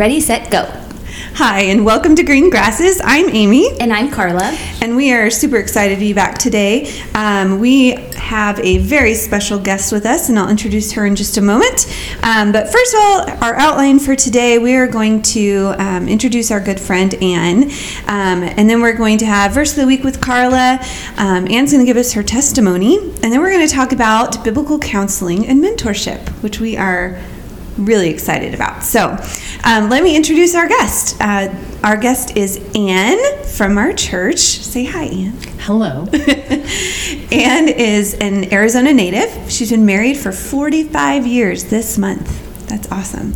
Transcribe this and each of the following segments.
Ready, set, go. Hi, and welcome to Green Grasses. I'm Amy. And I'm Carla. And we are super excited to be back today. Um, we have a very special guest with us, and I'll introduce her in just a moment. Um, but first of all, our outline for today we are going to um, introduce our good friend Anne, um, and then we're going to have Verse of the Week with Carla. Um, Anne's going to give us her testimony, and then we're going to talk about biblical counseling and mentorship, which we are really excited about. So, um, let me introduce our guest. Uh, our guest is Anne from our church. Say hi, Anne. Hello. Anne is an Arizona native. She's been married for 45 years this month. That's awesome.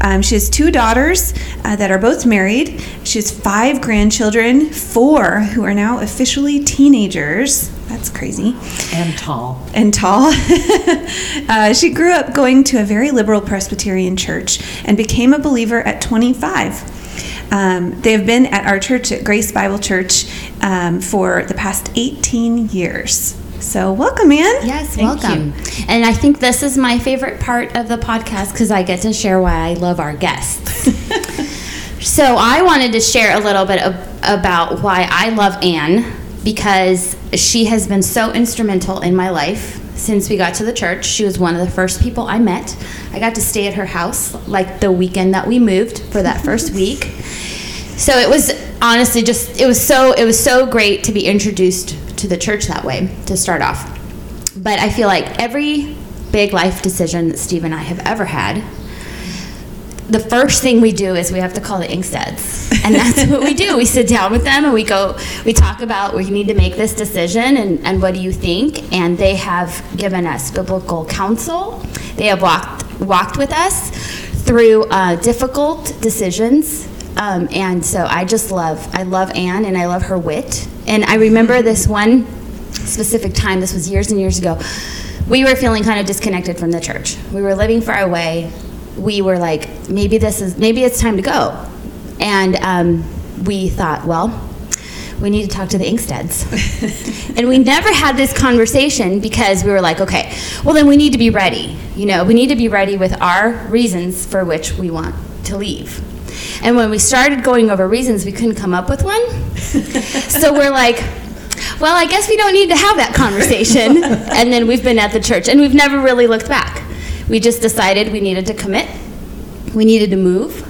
Um, she has two daughters uh, that are both married. She has five grandchildren, four who are now officially teenagers. That's crazy. And tall. And tall. uh, she grew up going to a very liberal Presbyterian church and became a believer at 25. Um, they have been at our church at Grace Bible Church um, for the past 18 years. So, welcome, Anne. Yes, welcome. And I think this is my favorite part of the podcast because I get to share why I love our guests. so, I wanted to share a little bit of, about why I love Anne because she has been so instrumental in my life since we got to the church. She was one of the first people I met. I got to stay at her house like the weekend that we moved for that first week. So it was honestly just it was so it was so great to be introduced to the church that way to start off. But I feel like every big life decision that Steve and I have ever had the first thing we do is we have to call the Inksteads. And that's what we do. We sit down with them and we go, we talk about we need to make this decision and, and what do you think? And they have given us biblical counsel. They have walked, walked with us through uh, difficult decisions. Um, and so I just love, I love Anne and I love her wit. And I remember this one specific time, this was years and years ago, we were feeling kind of disconnected from the church. We were living far away we were like, maybe this is, maybe it's time to go. And um, we thought, well, we need to talk to the Inksteads. and we never had this conversation because we were like, okay, well, then we need to be ready. You know, we need to be ready with our reasons for which we want to leave. And when we started going over reasons, we couldn't come up with one. so we're like, well, I guess we don't need to have that conversation. and then we've been at the church and we've never really looked back. We just decided we needed to commit, we needed to move,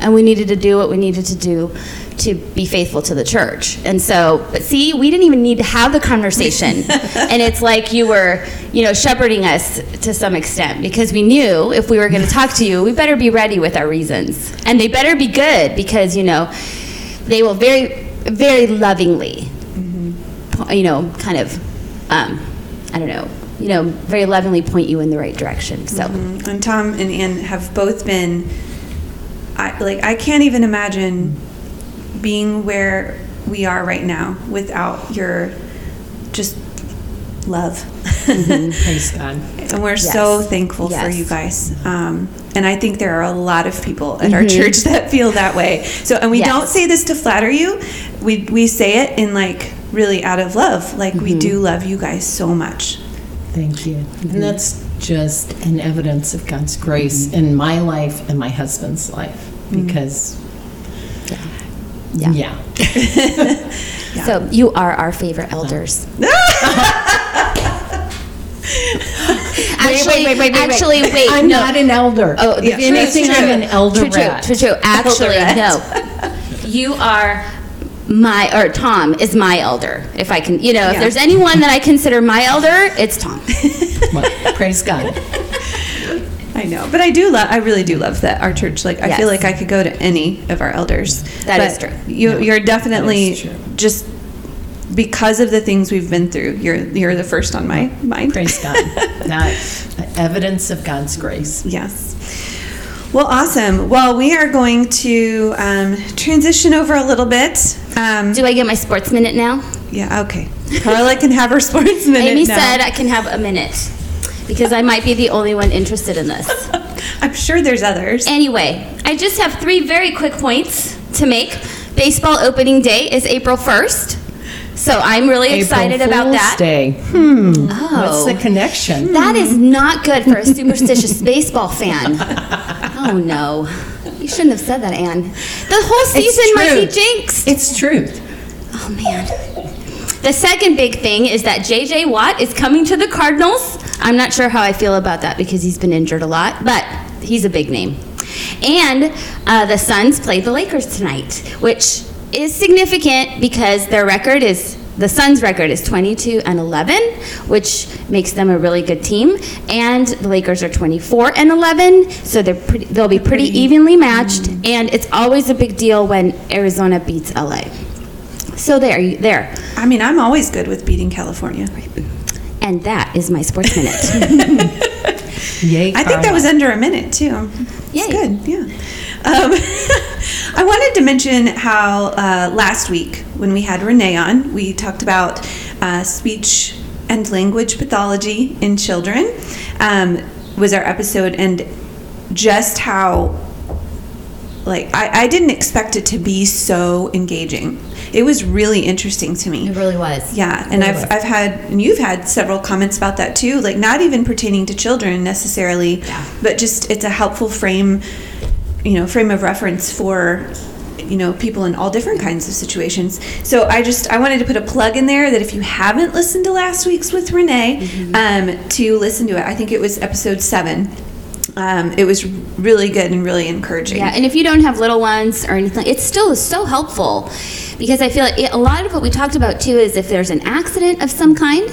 and we needed to do what we needed to do to be faithful to the church. And so, but see, we didn't even need to have the conversation. and it's like you were, you know, shepherding us to some extent because we knew if we were going to talk to you, we better be ready with our reasons. And they better be good because, you know, they will very, very lovingly, mm-hmm. you know, kind of, um, I don't know, you know, very lovingly point you in the right direction. So, mm-hmm. and Tom and Anne have both been, I, like, I can't even imagine being where we are right now without your just love. Mm-hmm. Praise God. and we're yes. so thankful yes. for you guys. Um, and I think there are a lot of people at mm-hmm. our church that feel that way. So, and we yes. don't say this to flatter you. We we say it in like really out of love. Like we mm-hmm. do love you guys so much. Thank you. Mm-hmm. And that's just an evidence of God's grace mm-hmm. in my life and my husband's life. Because, yeah. Yeah. yeah. So you are our favorite elders. actually, wait, wait, wait, wait, actually, wait. I'm no. not an elder. Oh, if anything, true, I'm an elder. True, true, true, true. Actually, no. You are my or Tom is my elder. If I can, you know, yeah. if there's anyone that I consider my elder, it's Tom. well, praise God. I know, but I do love. I really do love that our church. Like, I yes. feel like I could go to any of our elders. That is true. You, no, you're definitely just because of the things we've been through. You're you're the first on my mind. Praise God. That evidence of God's grace. Yes. Well, awesome. Well, we are going to um, transition over a little bit. Um, Do I get my sports minute now? Yeah, okay. Carla can have her sports minute. Amy now. said I can have a minute because I might be the only one interested in this. I'm sure there's others. Anyway, I just have three very quick points to make. Baseball opening day is April 1st. So I'm really April excited Fool's about that. Day. Hmm. Oh. What's the connection? That is not good for a superstitious baseball fan. Oh no. You shouldn't have said that, Anne. The whole season might be jinxed. It's truth. Oh man. The second big thing is that JJ Watt is coming to the Cardinals. I'm not sure how I feel about that because he's been injured a lot, but he's a big name. And uh, the Suns play the Lakers tonight, which is significant because their record is the Suns' record is 22 and 11, which makes them a really good team, and the Lakers are 24 and 11, so they're pretty, they'll be pretty evenly matched, and it's always a big deal when Arizona beats LA. So there, you there. I mean, I'm always good with beating California. And that is my sports minute. Yay, I think that was under a minute too. Yay. It's good, yeah. Um, I wanted to mention how uh, last week when we had Renee on, we talked about uh, speech and language pathology in children. Um, was our episode and just how like I, I didn't expect it to be so engaging. It was really interesting to me. It really was. Yeah, and I've, I've had, and you've had several comments about that too, like not even pertaining to children necessarily, but just it's a helpful frame, you know, frame of reference for, you know, people in all different kinds of situations. So I just, I wanted to put a plug in there that if you haven't listened to last week's with Renee, um, to listen to it. I think it was episode seven. Um, it was really good and really encouraging. Yeah, and if you don't have little ones or anything, it still is so helpful because I feel like it, a lot of what we talked about too is if there's an accident of some kind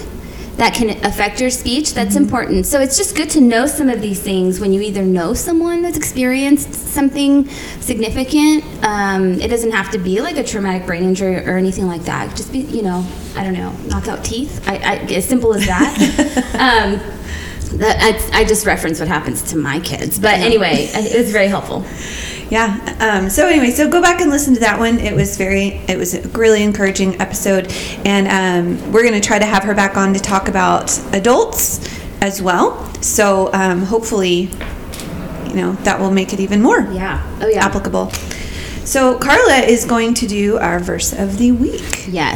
that can affect your speech, that's important. So it's just good to know some of these things when you either know someone that's experienced something significant. Um, it doesn't have to be like a traumatic brain injury or anything like that. Just be, you know, I don't know, knock out teeth. I, I, as simple as that. um, that I, I just reference what happens to my kids, but anyway, it was very helpful. yeah um, so anyway so go back and listen to that one it was very it was a really encouraging episode and um, we're going to try to have her back on to talk about adults as well so um, hopefully you know that will make it even more Yeah. Oh yeah. applicable so carla is going to do our verse of the week Yes.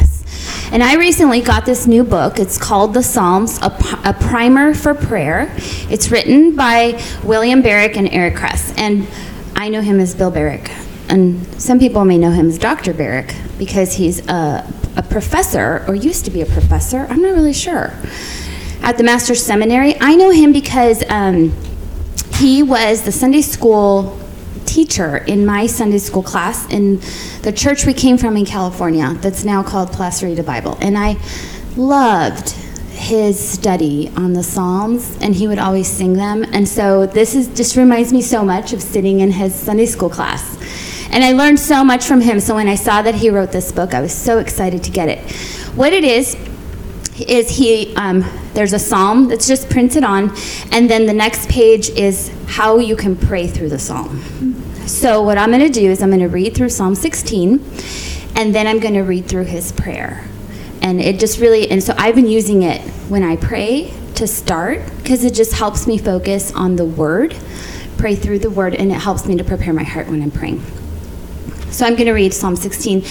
And I recently got this new book. It's called The Psalms, a, primer for prayer. It's written by William Barrick and Eric Kress. And I know him as Bill Barrick. And some people may know him as Dr. Barrick because he's a, a professor, or used to be a professor, I'm not really sure, at the Master's Seminary. I know him because um, he was the Sunday school teacher in my Sunday school class in the church we came from in California that's now called Placerita Bible. And I loved his study on the Psalms and he would always sing them. And so this is just reminds me so much of sitting in his Sunday school class. And I learned so much from him. So when I saw that he wrote this book, I was so excited to get it. What it is is he um, there's a psalm that's just printed on and then the next page is how you can pray through the psalm so what i'm going to do is i'm going to read through psalm 16 and then i'm going to read through his prayer and it just really and so i've been using it when i pray to start because it just helps me focus on the word pray through the word and it helps me to prepare my heart when i'm praying so I'm going to read Psalm 16,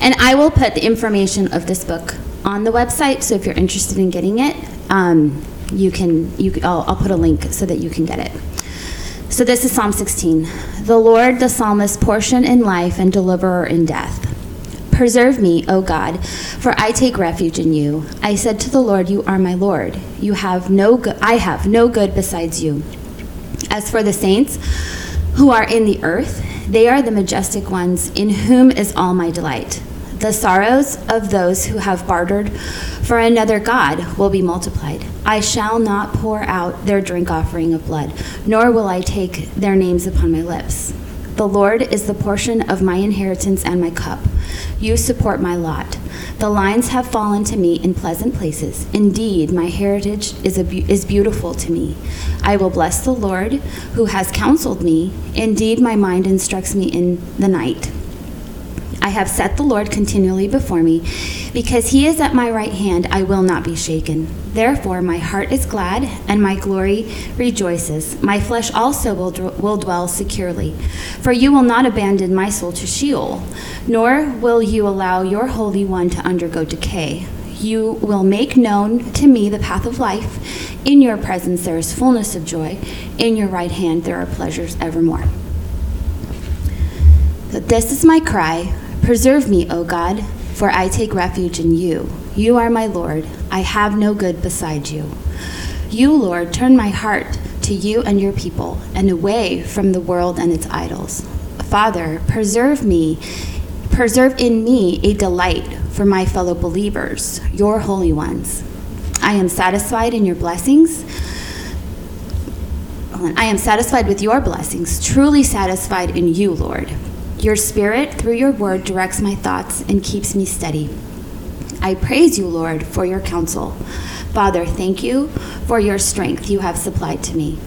and I will put the information of this book on the website. So if you're interested in getting it, um, you can. You, I'll, I'll put a link so that you can get it. So this is Psalm 16. The Lord, the psalmist's portion in life and deliverer in death. Preserve me, O God, for I take refuge in you. I said to the Lord, You are my Lord. You have no good. I have no good besides you. As for the saints who are in the earth, they are the majestic ones, in whom is all my delight. The sorrows of those who have bartered for another God will be multiplied. I shall not pour out their drink offering of blood, nor will I take their names upon my lips. The Lord is the portion of my inheritance and my cup. You support my lot. The lines have fallen to me in pleasant places. Indeed, my heritage is, is beautiful to me. I will bless the Lord who has counseled me. Indeed, my mind instructs me in the night. I have set the Lord continually before me. Because he is at my right hand, I will not be shaken. Therefore, my heart is glad, and my glory rejoices. My flesh also will, dw- will dwell securely. For you will not abandon my soul to Sheol, nor will you allow your Holy One to undergo decay. You will make known to me the path of life. In your presence there is fullness of joy. In your right hand there are pleasures evermore. This is my cry. Preserve me, O God, for I take refuge in you. You are my Lord. I have no good beside you. You, Lord, turn my heart to you and your people and away from the world and its idols. Father, preserve me, preserve in me a delight for my fellow believers, your holy ones. I am satisfied in your blessings. I am satisfied with your blessings, truly satisfied in you, Lord. Your spirit, through your word, directs my thoughts and keeps me steady. I praise you, Lord, for your counsel. Father, thank you for your strength you have supplied to me.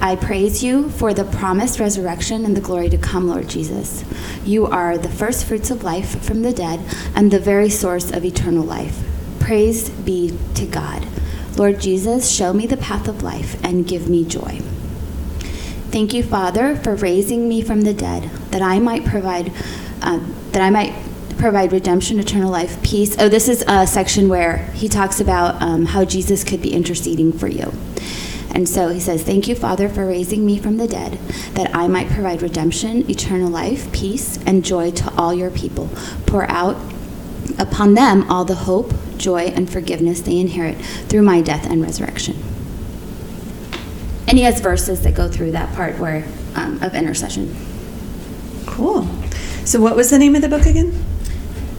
I praise you for the promised resurrection and the glory to come, Lord Jesus. You are the first fruits of life from the dead and the very source of eternal life. Praise be to God. Lord Jesus, show me the path of life and give me joy. Thank you, Father, for raising me from the dead, that I might provide, uh, that I might provide redemption, eternal life, peace. Oh, this is a section where he talks about um, how Jesus could be interceding for you. And so he says, Thank you, Father, for raising me from the dead, that I might provide redemption, eternal life, peace, and joy to all your people. Pour out upon them all the hope, joy, and forgiveness they inherit through my death and resurrection. And he has verses that go through that part where um, of intercession. Cool. So, what was the name of the book again?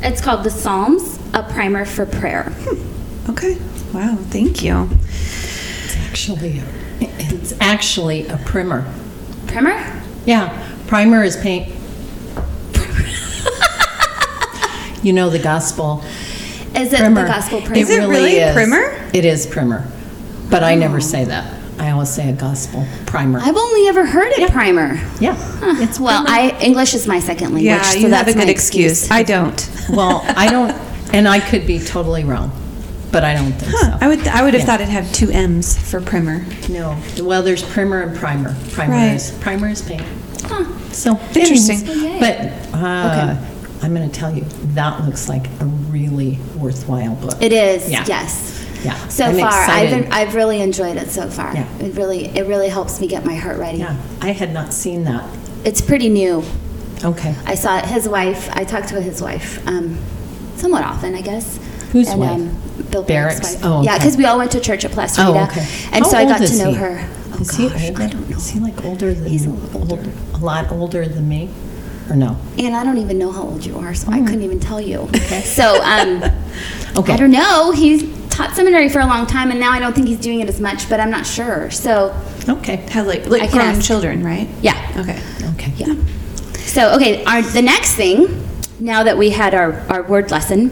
It's called The Psalms, a primer for prayer. Hmm. Okay. Wow. Thank you. It's actually a, it's actually a primer. Primer? Yeah, primer is paint. you know the gospel. Is it primer. the gospel primer? Is it really is primer? It is primer, but I never say that. I always say a gospel primer. I've only ever heard it primer. yeah, Huh. it's well, primer. I English is my second language, Yeah, so you have that's a good my excuse. I don't. well, I don't, and I could be totally wrong, but I don't think Huh, so. I would. I would have Yeah. thought it had two M's for primer. No, well, there's primer and primer. Primer Right. is primer is paint. Huh. So Interesting. anyways. But uh, I'm going to tell you that looks like a really worthwhile book. It is. Yeah. Yes. Yeah. So I'm far, I've been, I've really enjoyed it so far. Yeah. It really it really helps me get my heart ready. Yeah, I had not seen that. It's pretty new. Okay. I saw his wife. I talked to his wife um, somewhat often, I guess. Whose and, wife? Um, Bill Barrick's? Barrick's wife. Oh, Yeah, because we all went to church at Placerita. Oh, okay. And How so I got to know he? her. Oh is he gosh, older? I don't know. Is he like older than He's a older. old- a lot older than me, or no? And I don't even know how old you are, so I Mm. couldn't even tell you. Okay. So um, Okay. I don't know. He's taught seminary for a long time, and now I don't think he's doing it as much, but I'm not sure. So Okay. Have like I like can grown ask. children, right? yeah, Okay. Okay. yeah. So okay, our the next thing. Now that we had our, our word lesson,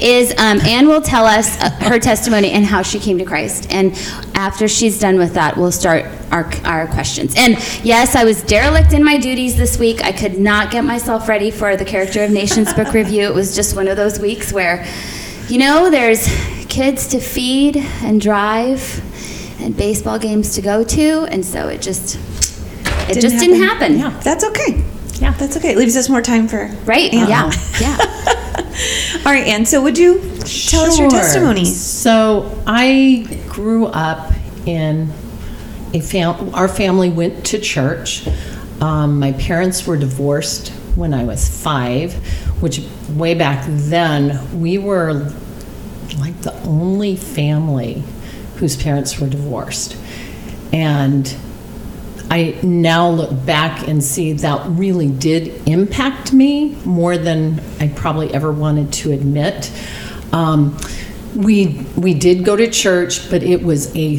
is um, Anne will tell us uh, her testimony and how she came to Christ. And after she's done with that, we'll start our, our questions. And yes, I was derelict in my duties this week. I could not get myself ready for the Character of Nations book review. It was just one of those weeks where, you know, there's kids to feed and drive and baseball games to go to. And so it just, it Didn't just didn't happen. happen. Yeah. That's okay. Yeah. That's okay. It leaves us more time for Right? Anne. Yeah. Yeah. All right, Anne. So, would you tell us your testimony? So I grew up in a fam. Our family went to church. Um, my parents were divorced when I was five, which way back then we were like the only family whose parents were divorced, and I now look back and see that really did impact me more than I probably ever wanted to admit. Um, we we did go to church, but it was a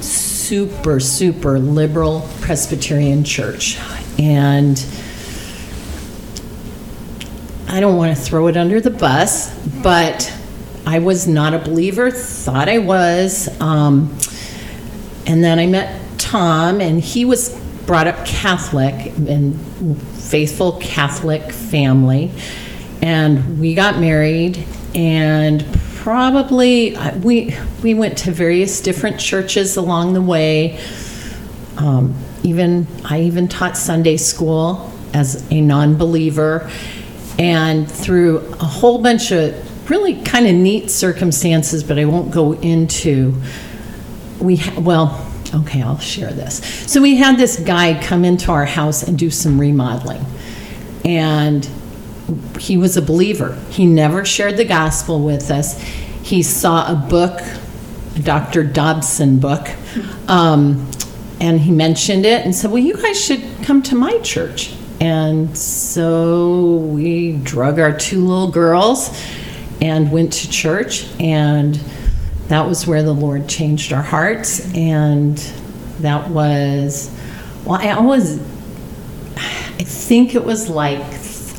super super liberal Presbyterian church, and I don't want to throw it under the bus, but I was not a believer. Thought I was. Um, and then I met Tom, and he was brought up Catholic and faithful Catholic family. And we got married, and probably uh, we we went to various different churches along the way. Um, even I even taught Sunday school as a non-believer, and through a whole bunch of really kind of neat circumstances, but I won't go into we ha- well okay i'll share this so we had this guy come into our house and do some remodeling and he was a believer. He never shared the gospel with us. He saw a book, a Dr. Dobson book, um, and he mentioned it and said, Well, you guys should come to my church. And so we drug our two little girls and went to church, and that was where the Lord changed our hearts. And that was, well, I always, I think it was like,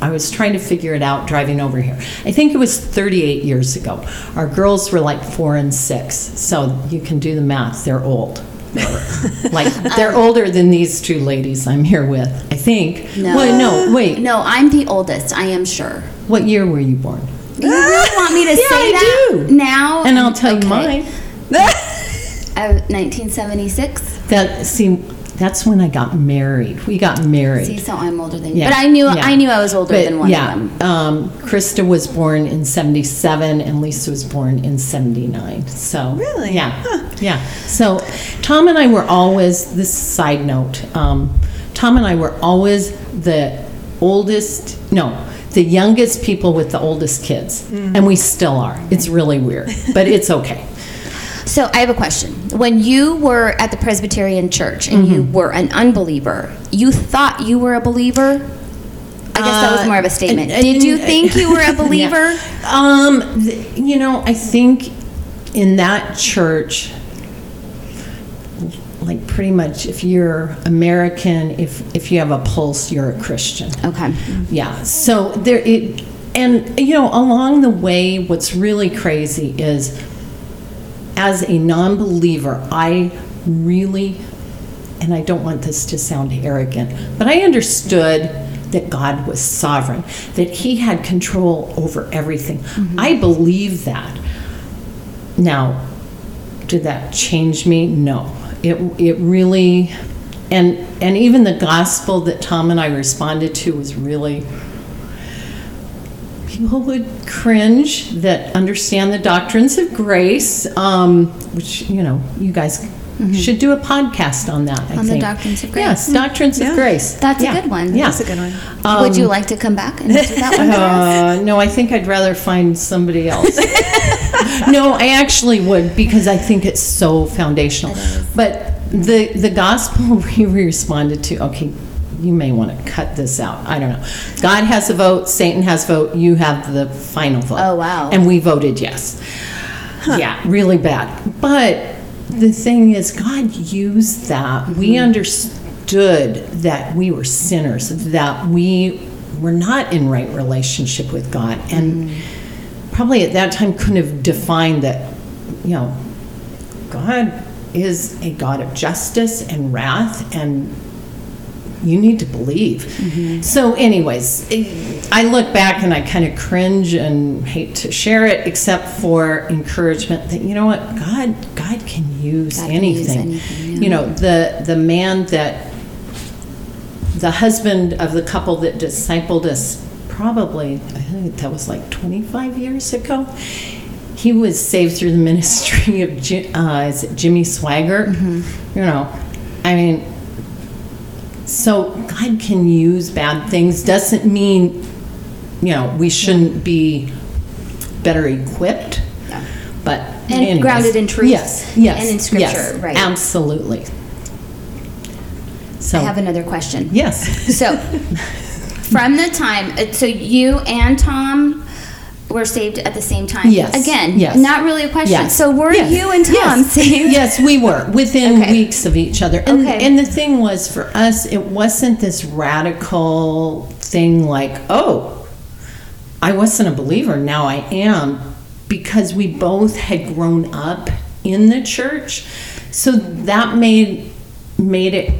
I was trying to figure it out driving over here. I think it was 38 years ago. Our girls were like four and six, so you can do the math. They're old. like they're older than these two ladies I'm here with. I think. No. Well, no, wait. No, I'm the oldest. I am sure. What year were you born? You really want me to Yeah, say I that do. now? And I'll tell you Okay. mine. Uh, 1976. That see, that's when I got married. We got married. See, so I'm older than you. Yeah, But I knew yeah. I knew I was older But, than one yeah, of them. Um, Krista was born in 77 and Lisa was born in 79. So, Really? Yeah. Huh. Yeah. So, Tom and I were always, this side note, um, Tom and I were always the oldest, no, the youngest people with the oldest kids. Mm-hmm. And we still are. It's really weird, but it's okay. So I have a question. When you were at the Presbyterian Church and you Mm-hmm. were an unbeliever, you thought you were a believer? I guess that was Uh, more of a statement. and- Did you think you were a believer? Yeah. Um, th- you know, I think in that church, like pretty much, if you're American, if if you have a pulse, you're a Christian. Okay. Yeah. So there it, and you know, along the way, what's really crazy is, as a non-believer, I really, and I don't want this to sound arrogant, but I understood that God was sovereign, that He had control over everything. Mm-hmm. I believe that. Now, did that change me? No. It, it really, and, and even the gospel that Tom and I responded to was really, people would cringe that understand the doctrines of grace, um, which, you know, you guys should do a podcast on that, I Mm-hmm. On the doctrines of grace. Yes, doctrines Yeah. of grace. That's a good one. Yeah. That's a good one. Would Um, you like to come back and do that one? uh, no, I think I'd rather find somebody else. no, I actually would because I think it's so foundational. But the the gospel we responded to. Okay, you may want to cut this out. I don't know. God has a vote. Satan has a vote. You have the final vote. Oh, wow. And we voted yes. Yeah, really bad. But the thing is, God used that. We Mm-hmm. understood that we were sinners, that we were not in right relationship with God, and Mm-hmm. Probably at that time couldn't have defined that, you know, God is a God of justice and wrath, and you need to believe. Mm-hmm. So, anyways, I look back and I kind of cringe and hate to share it, except for encouragement that you know what, God, God can use God can use anything. anything, yeah. You know, the the man that the husband of the couple that discipled us probably I think that was like 25 years ago. He was saved through the ministry of uh, is it Jimmy Swaggart. Mm-hmm. You know, I mean, so God can use bad things. Doesn't mean, you know, we shouldn't be better equipped. Yeah. But And anyways. grounded in truth Yes, yes, and in scripture, yes, right. Absolutely. So I have another question. yes, So, from the time, uh, so you and Tom were saved at the same time. Yes, Again, yes. not really a question. Yes. So were Yes. you and Tom yes. saved? Yes, we were within Okay. weeks of each other. And, Okay. and the thing was, for us, it wasn't this radical thing like, oh, I wasn't a believer, now I am, because we both had grown up in the church. So that made made it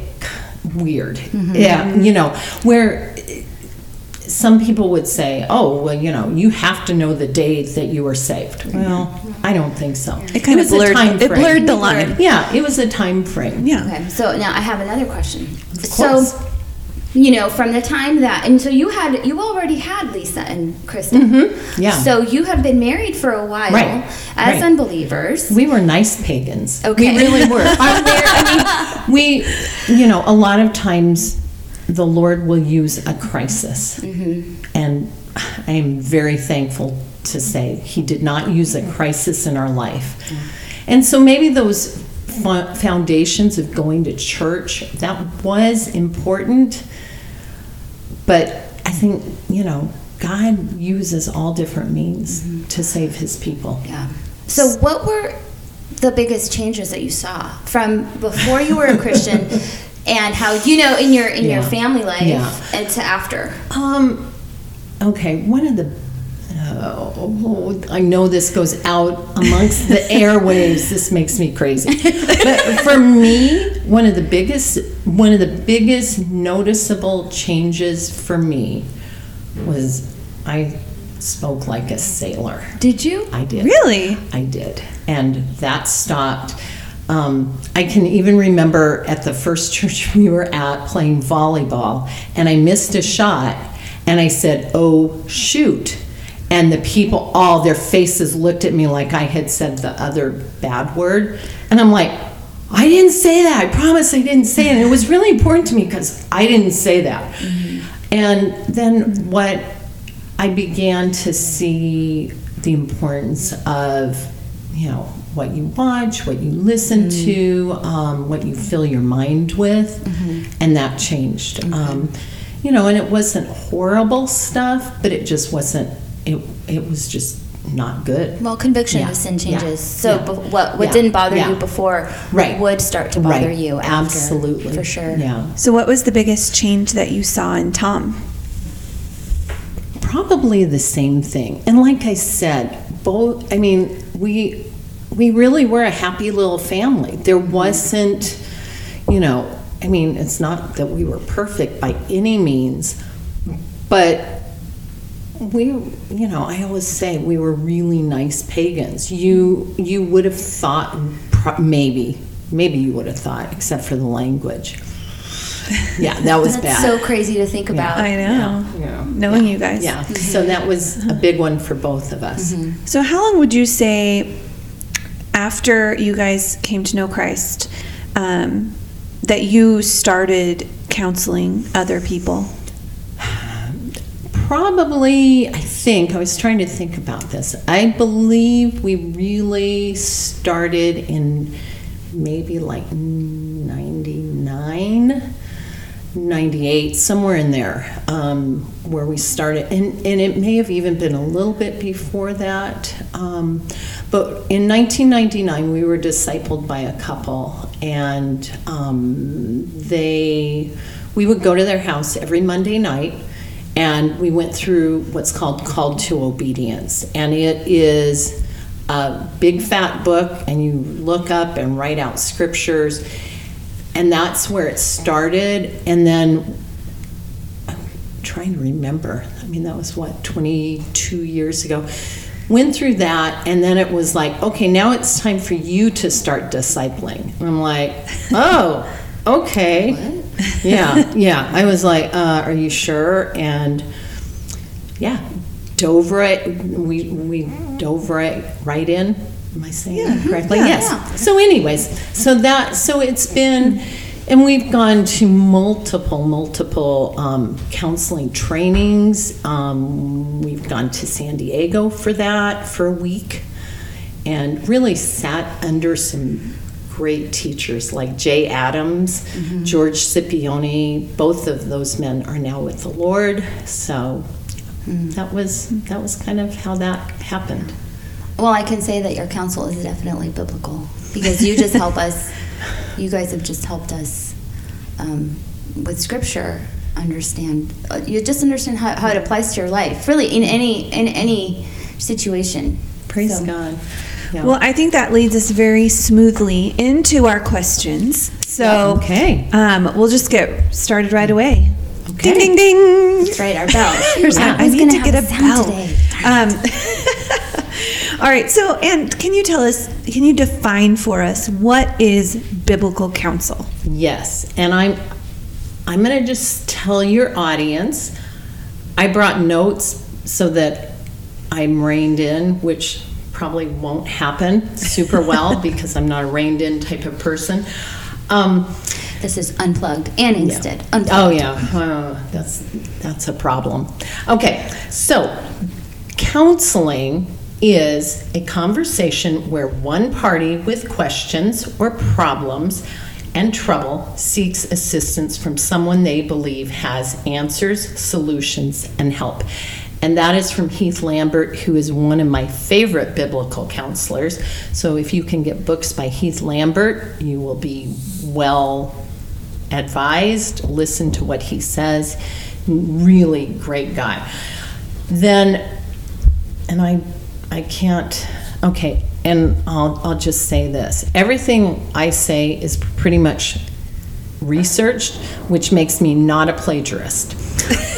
weird. Mm-hmm. Yeah, you know, where some people would say, "Oh, well, you know, you have to know the day that you were saved." Well, I don't think so. It kind of blurred. time It blurred the line. Yeah, it was a time frame. Yeah. Okay, so now I have another question. course. So, you know, from the time that, and so you had, you already had Lisa and Kristen. Mm-hmm. yeah. So you have been married for a while Right, as right. unbelievers. We were nice pagans. Okay. We really were. Our I mean, we, you know, a lot of times the Lord will use a crisis. Mm-hmm. And I am very thankful to say He did not use a crisis in our life. And so maybe those foundations of going to church, that was important. But I think, you know, God uses all different means mm-hmm. to save His people. Yeah. So, what were the biggest changes that you saw from before you were a Christian, and how you know in your in your family life Yeah. and to after? Um, okay, one of the. Oh, I know this goes out amongst the airwaves. This makes me crazy. But for me, one of the biggest, one of the biggest noticeable changes for me was I spoke like a sailor. Did you? I did. Really? I did. And that stopped. Um, I can even remember at the first church we were at playing volleyball, and I missed a shot, and I said, Oh, shoot. And the people, all their faces looked at me like I had said the other bad word. And I'm like, I didn't say that. I promise I didn't say it. And it was really important to me because I didn't say that. And then what I began to see the importance of, you know, what you watch, what you listen to, um, what you fill your mind with, and that changed. Um, you know, and it wasn't horrible stuff, but it just wasn't. It it was just not good. Well, conviction Yeah, of sin yeah, changes. So, yeah, be- what what yeah, didn't bother yeah. you before Right. would start to bother Right, you after. Absolutely, for sure. Yeah. So, what was the biggest change that you saw in Tom? Probably the same thing. And like I said, both I mean, we we really were a happy little family. There wasn't, you know, I mean, it's not that we were perfect by any means, but we you know, I always say we were really nice pagans. You you would have thought maybe maybe you would have thought except for the language. Yeah, that was That's bad. so crazy to think about. I know. Yeah. Knowing you guys. Yeah, so that was a big one for both of us. Mm-hmm. So, how long would you say after you guys came to know Christ um, that you started counseling other people? Probably, I think, I was trying to think about this. I believe we really started in maybe like 99, 98, somewhere in there, um, where we started. And, and it may have even been a little bit before that. Um, but in 1999, we were discipled by a couple, and um, they, we would go to their house every Monday night and we went through what's called Called to Obedience. And it is a big fat book, and you look up and write out scriptures. And that's where it started. And then I'm trying to remember. I mean, that was what, 22 years ago. Went through that, and then it was like, okay, now it's time for you to start discipling. And I'm like, oh, okay. Yeah, yeah. I was like, uh, are you sure? And yeah, dove right, we, we dove right, right in. Am I saying that correctly? yeah. yes. Yeah. So, anyways, so that so it's been, and we've gone to multiple, multiple um, counseling trainings. Um, we've gone to San Diego for that for a week, and really sat under some great teachers like Jay Adams, George Scipione. Both of those men are now with the Lord. So that was that was kind of how that happened. Well, I can say that your counsel is definitely biblical because you just help us. You guys have just helped us um, with Scripture understand. uh, You just understand how, how it applies to your life, really, in any in any situation. Praise So- God. Yeah. Well, I think that leads us very smoothly into our questions. So, Okay. um, we'll just get started right away. Okay. Ding, ding, ding. That's right, our bell. Here's Yeah. I need gonna get a the bell. today? Um, all right. So, and can you tell us? Can you define for us what is biblical counsel? Yes, and I'm I'm going to just tell your audience I brought notes so that I'm reined in, which probably won't happen super well because I'm not a reined in type of person. Um, This is unplugged and instead unplugged. Oh, yeah, Uh, that's, that's a problem. Okay, so counseling is a conversation where one party with questions or problems and trouble seeks assistance from someone they believe has answers, solutions, and help. And that is from Heath Lambert, who is one of my favorite biblical counselors. So if you can get books by Heath Lambert, you will be well advised, listen to what he says. Really great guy. Then, and I, I can't. Okay, and I'll I'll just say this: everything I say is pretty much researched, which makes me not a plagiarist.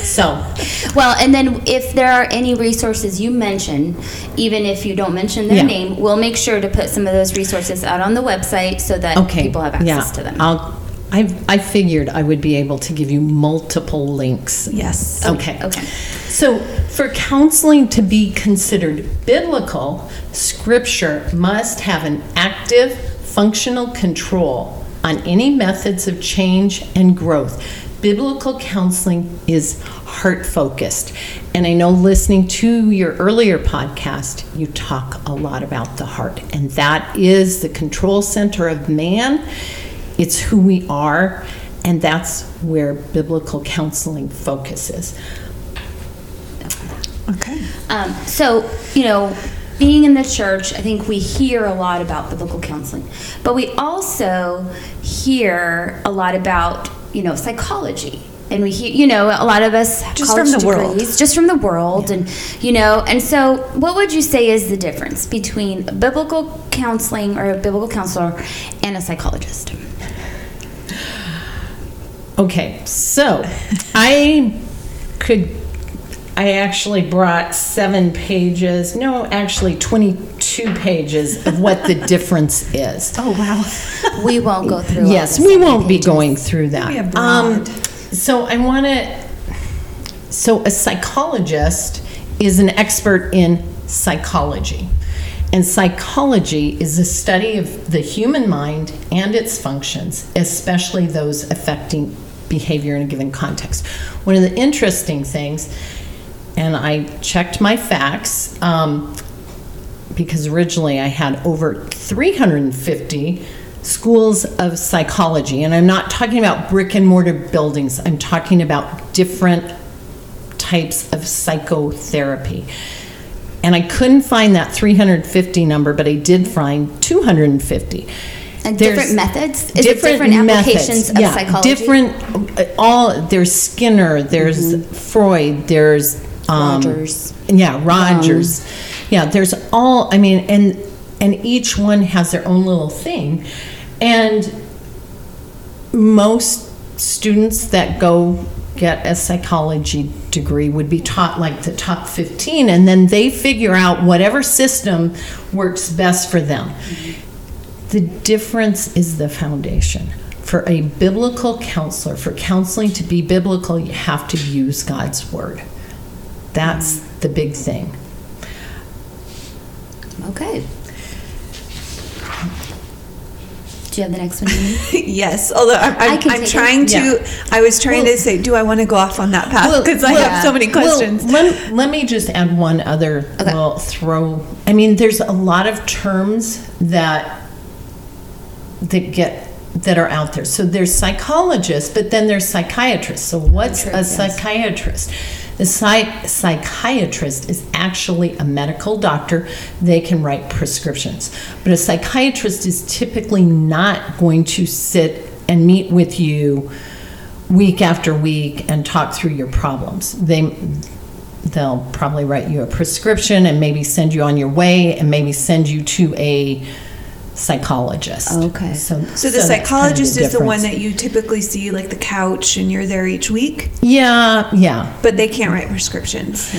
So, Well, and then if there are any resources you mention, even if you don't mention their Yeah. name, we'll make sure to put some of those resources out on the website so that okay, people have access yeah, to them. I'll. I I figured I would be able to give you multiple links. Yes. Okay. Okay. So, for counseling to be considered biblical, scripture must have an active, functional control on any methods of change and growth. Biblical counseling is heart focused. And I know listening to your earlier podcast, you talk a lot about the heart, and that is the control center of man. It's who we are, and that's where biblical counseling focuses. Okay. Um, so, you know, being in the church, I think we hear a lot about biblical counseling, but we also hear a lot about, you know, psychology. And we hear, you know, a lot of us Just from the world. just from the world, and you know, and so, what would you say is the difference between biblical counseling or a biblical counselor and a psychologist? Okay, so I could, I actually brought seven pages, no, actually 22 pages of what the difference is. Oh, wow. We won't go through. all Yes, the we seven won't be going through that. Maybe a Um, broad. So I want to. So a psychologist is an expert in psychology. And psychology is the study of the human mind and its functions, especially those affecting behavior in a given context. One of the interesting things, and I checked my facts, um, because originally I had over 350 schools of psychology. And I'm not talking about brick and mortar buildings, I'm talking about different types of psychotherapy. And I couldn't find that 350 number, but I did find 250. And different methods? Is it different applications of yeah, psychology? Different, uh, all, there's Skinner, there's Freud, there's. um, Rogers. Yeah, Rogers. Yeah, there's all, I mean, and, and each one has their own little thing. And most students that go get a psychology degree would be taught like the top 15 and then they figure out whatever system works best for them. The difference is the foundation. For a biblical counselor for counseling to be biblical you have to use god's word. That's the big thing. Okay. Do you have the next one? Yes, although I'm, I I'm, I'm take it. trying to, Yeah. I was trying Well- to say, do I want to go off on that path? Well, Because I well, have so many well, questions. let, let me just add one other Okay. little throw. I mean, there's a lot of terms that that get that are out there. So there's psychologists, but then there's psychiatrists. So what's True, a yes. The psych- psychiatrist is actually a medical doctor. They can write prescriptions. But a psychiatrist is typically not going to sit and meet with you week after week and talk through your problems. They they'll probably write you a prescription and maybe send you on your way and maybe send you to a psychologist. Okay. So, so the that's kind of psychologist is the one that you typically see, like the couch, and you're there each week, Yeah, yeah. but they can't write prescriptions.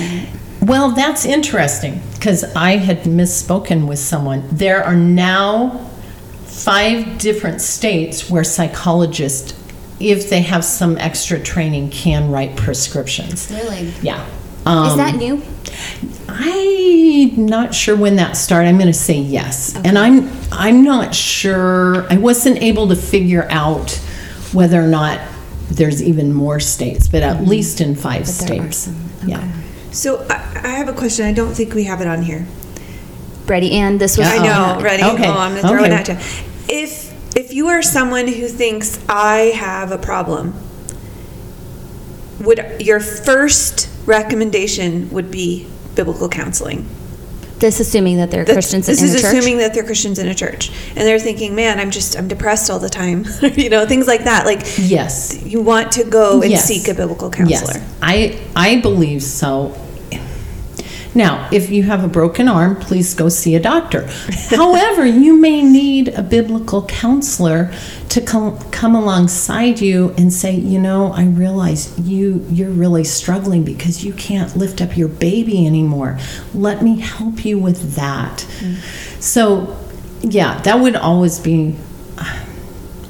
Well, that's interesting because I had misspoken with someone. There are now five different states where psychologists, if they have some extra training, can write prescriptions. Really? Yeah. Is Um, that new? I'm not sure when that started. I'm going to say yes, and I'm I'm not sure. I wasn't able to figure out whether or not there's even more states, but at least in five Mm-hmm. But there are states. some, Yeah. So I, I have a question. I don't think we have it on here. Ready, Anne? This was Yeah. I know. Ready? Okay. Oh, I'm gonna throw it Okay. at you. If if you are someone who thinks I have a problem, would your first recommendation would be biblical counseling? This assuming that they're That's- Christians This in is the church. assuming that they're Christians in a church, and they're thinking, "Man, I'm just I'm depressed all the time," you know, things like that. Like Yes. you want to go and Yes. seek a biblical counselor. Yes, I, I believe so. Now, if you have a broken arm, please go see a doctor. However, you may need a biblical counselor to come, come alongside you and say, you know, I realize you you're really struggling because you can't lift up your baby anymore. Let me help you with that. Mm. So, yeah, that would always be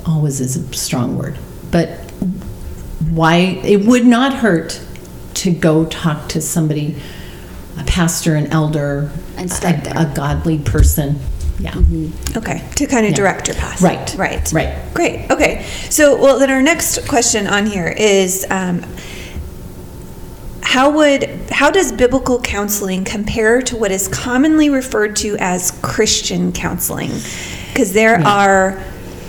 always is a strong word, but why it would not hurt to go talk to somebody, a pastor, an elder, And start a, there. a godly person. Yeah. Okay, to kind of Yeah. direct your path. Right, Right. right. Great. Okay. So, well, then our next question on here is, um, how would how does biblical counseling compare to what is commonly referred to as Christian counseling? Because there are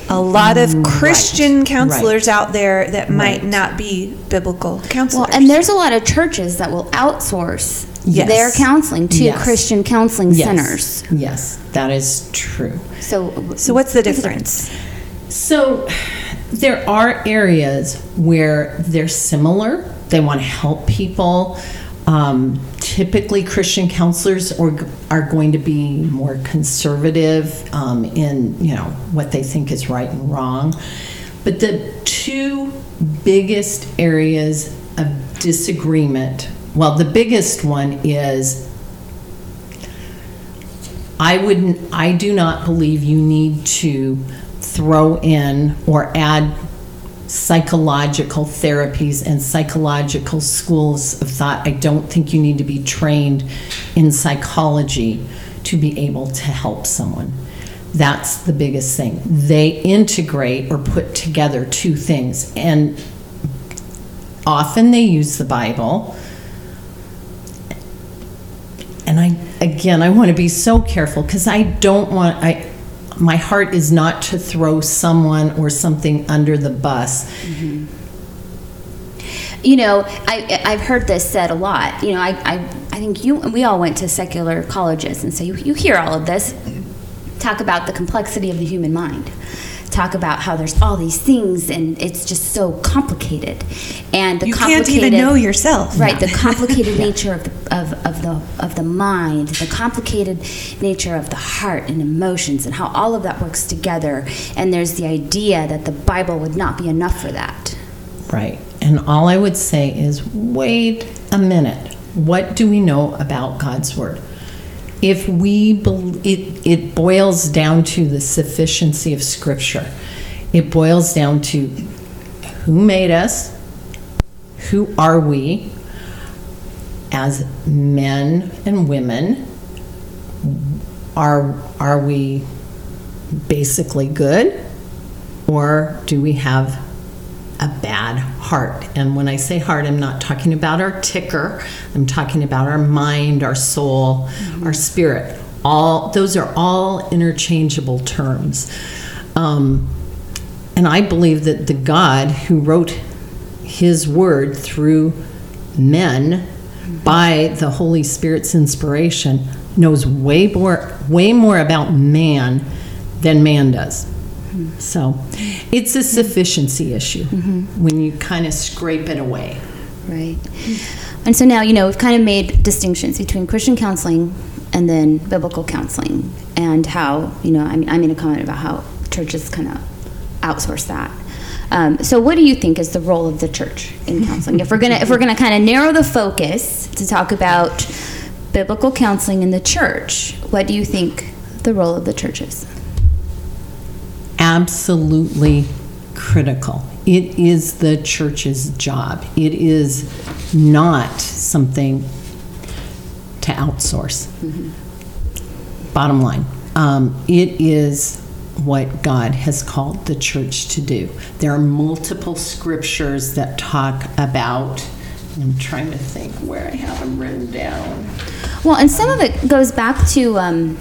a lot of Christian right. counselors out there that might not be biblical counselors. Well, and there's a lot of churches that will outsource Yes. their counseling to Yes. Christian counseling Yes. centers. Yes, that is true. So, so what's the difference? So there are areas where they're similar. They want to help people. Um, typically, Christian counselors are, are going to be more conservative um, in you know what they think is right and wrong. But the two biggest areas of disagreement, well, the biggest one is I wouldn't, I do not believe you need to throw in or add psychological therapies and psychological schools of thought. I don't think you need to be trained in psychology to be able to help someone. That's the biggest thing. They integrate or put together two things, and often they use the Bible and I again I want to be so careful because I don't want I my heart is not to throw someone or something under the bus. Mm-hmm. you know, I I've heard this said a lot. You know, I I, I think you we all went to secular colleges, and so you, you hear all of this. Talk about the complexity of the human mind. Talk about how there's all these things, and it's just so complicated. And the You can't complicated, even know yourself. Right, the complicated nature of the, of, of the of the mind, the complicated nature of the heart and emotions, and how all of that works together. And there's the idea that the Bible would not be enough for that. Right. And all I would say is wait a minute. What do we know about God's word? If we bel it it boils down to the sufficiency of scripture. It boils down to who made us? Who are we as men and women? Are are we basically good or do we have a bad heart. And when I say heart, I'm not talking about our ticker. I'm talking about our mind, our soul, our spirit. All those are all interchangeable terms. Um, and I believe that the God who wrote His Word through men by the Holy Spirit's inspiration knows way more, way more about man than man does. So it's a sufficiency issue when you kind of scrape it away. Right. And so now, you know, we've kind of made distinctions between Christian counseling and then biblical counseling and how, you know, I, mean, I made a comment about how churches kind of outsource that. Um, so what do you think is the role of the church in counseling? if we're gonna if we're gonna kind of narrow the focus to talk about biblical counseling in the church, what do you think the role of the church is? Absolutely critical. It is the church's job. It is not something to outsource. Bottom line, um, it is what God has called the church to do. There are multiple scriptures that talk about. I'm trying to think where I have them written down. Well, and some of it goes back to um,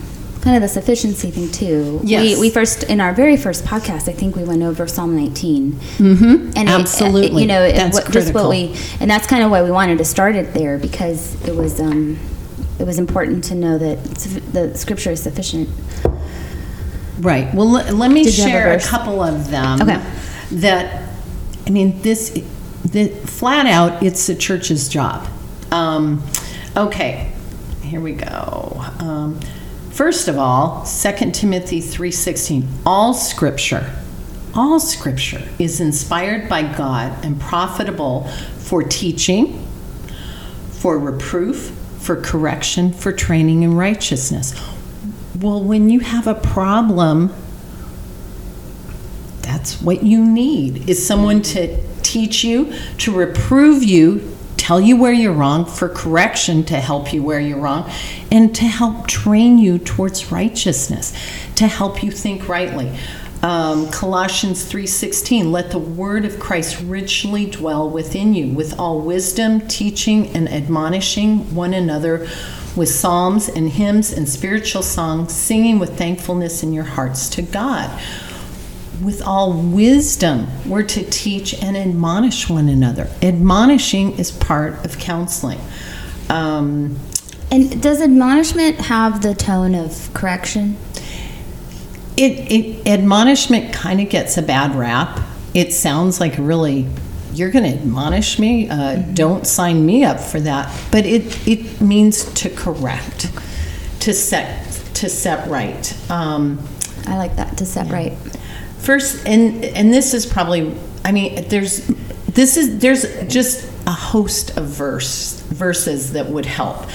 kind of the sufficiency thing too. Yes. We, we first in our very first podcast, I think we went over Psalm 19. Mm-hmm. And it- Absolutely. you know, it- That's what, just what we, and that's kind of why we wanted to start it there because it was, um, it was important to know that the scripture is sufficient. Right. Well, let, let me Did have a share a couple of them. Okay. That, I mean, this, the, flat out, it's the church's job. Um, okay, here we go. Um, first of all, 2 Timothy 3.16, all scripture, all scripture is inspired by God and profitable for teaching, for reproof, for correction, for training in righteousness. Well, when you have a problem, that's what you need is someone to teach you, to reprove you, tell you where you're wrong, for correction to help you where you're wrong, and to help train you towards righteousness, to help you think rightly. Um, Colossians 3:16 let the word of Christ richly dwell within you with all wisdom teaching and admonishing one another with psalms and hymns and spiritual songs singing with thankfulness in your hearts to God with all wisdom, we're to teach and admonish one another. Admonishing is part of counseling. Um, And does admonishment have the tone of correction? it, it admonishment kind of gets a bad rap. It sounds like really, you're going to admonish me. Uh, Don't sign me up for that. But it it means to correct, to set to set right. Um, I like that to set right. First, and and this is probably, I mean, there's this is there's just a host of verse verses that would help,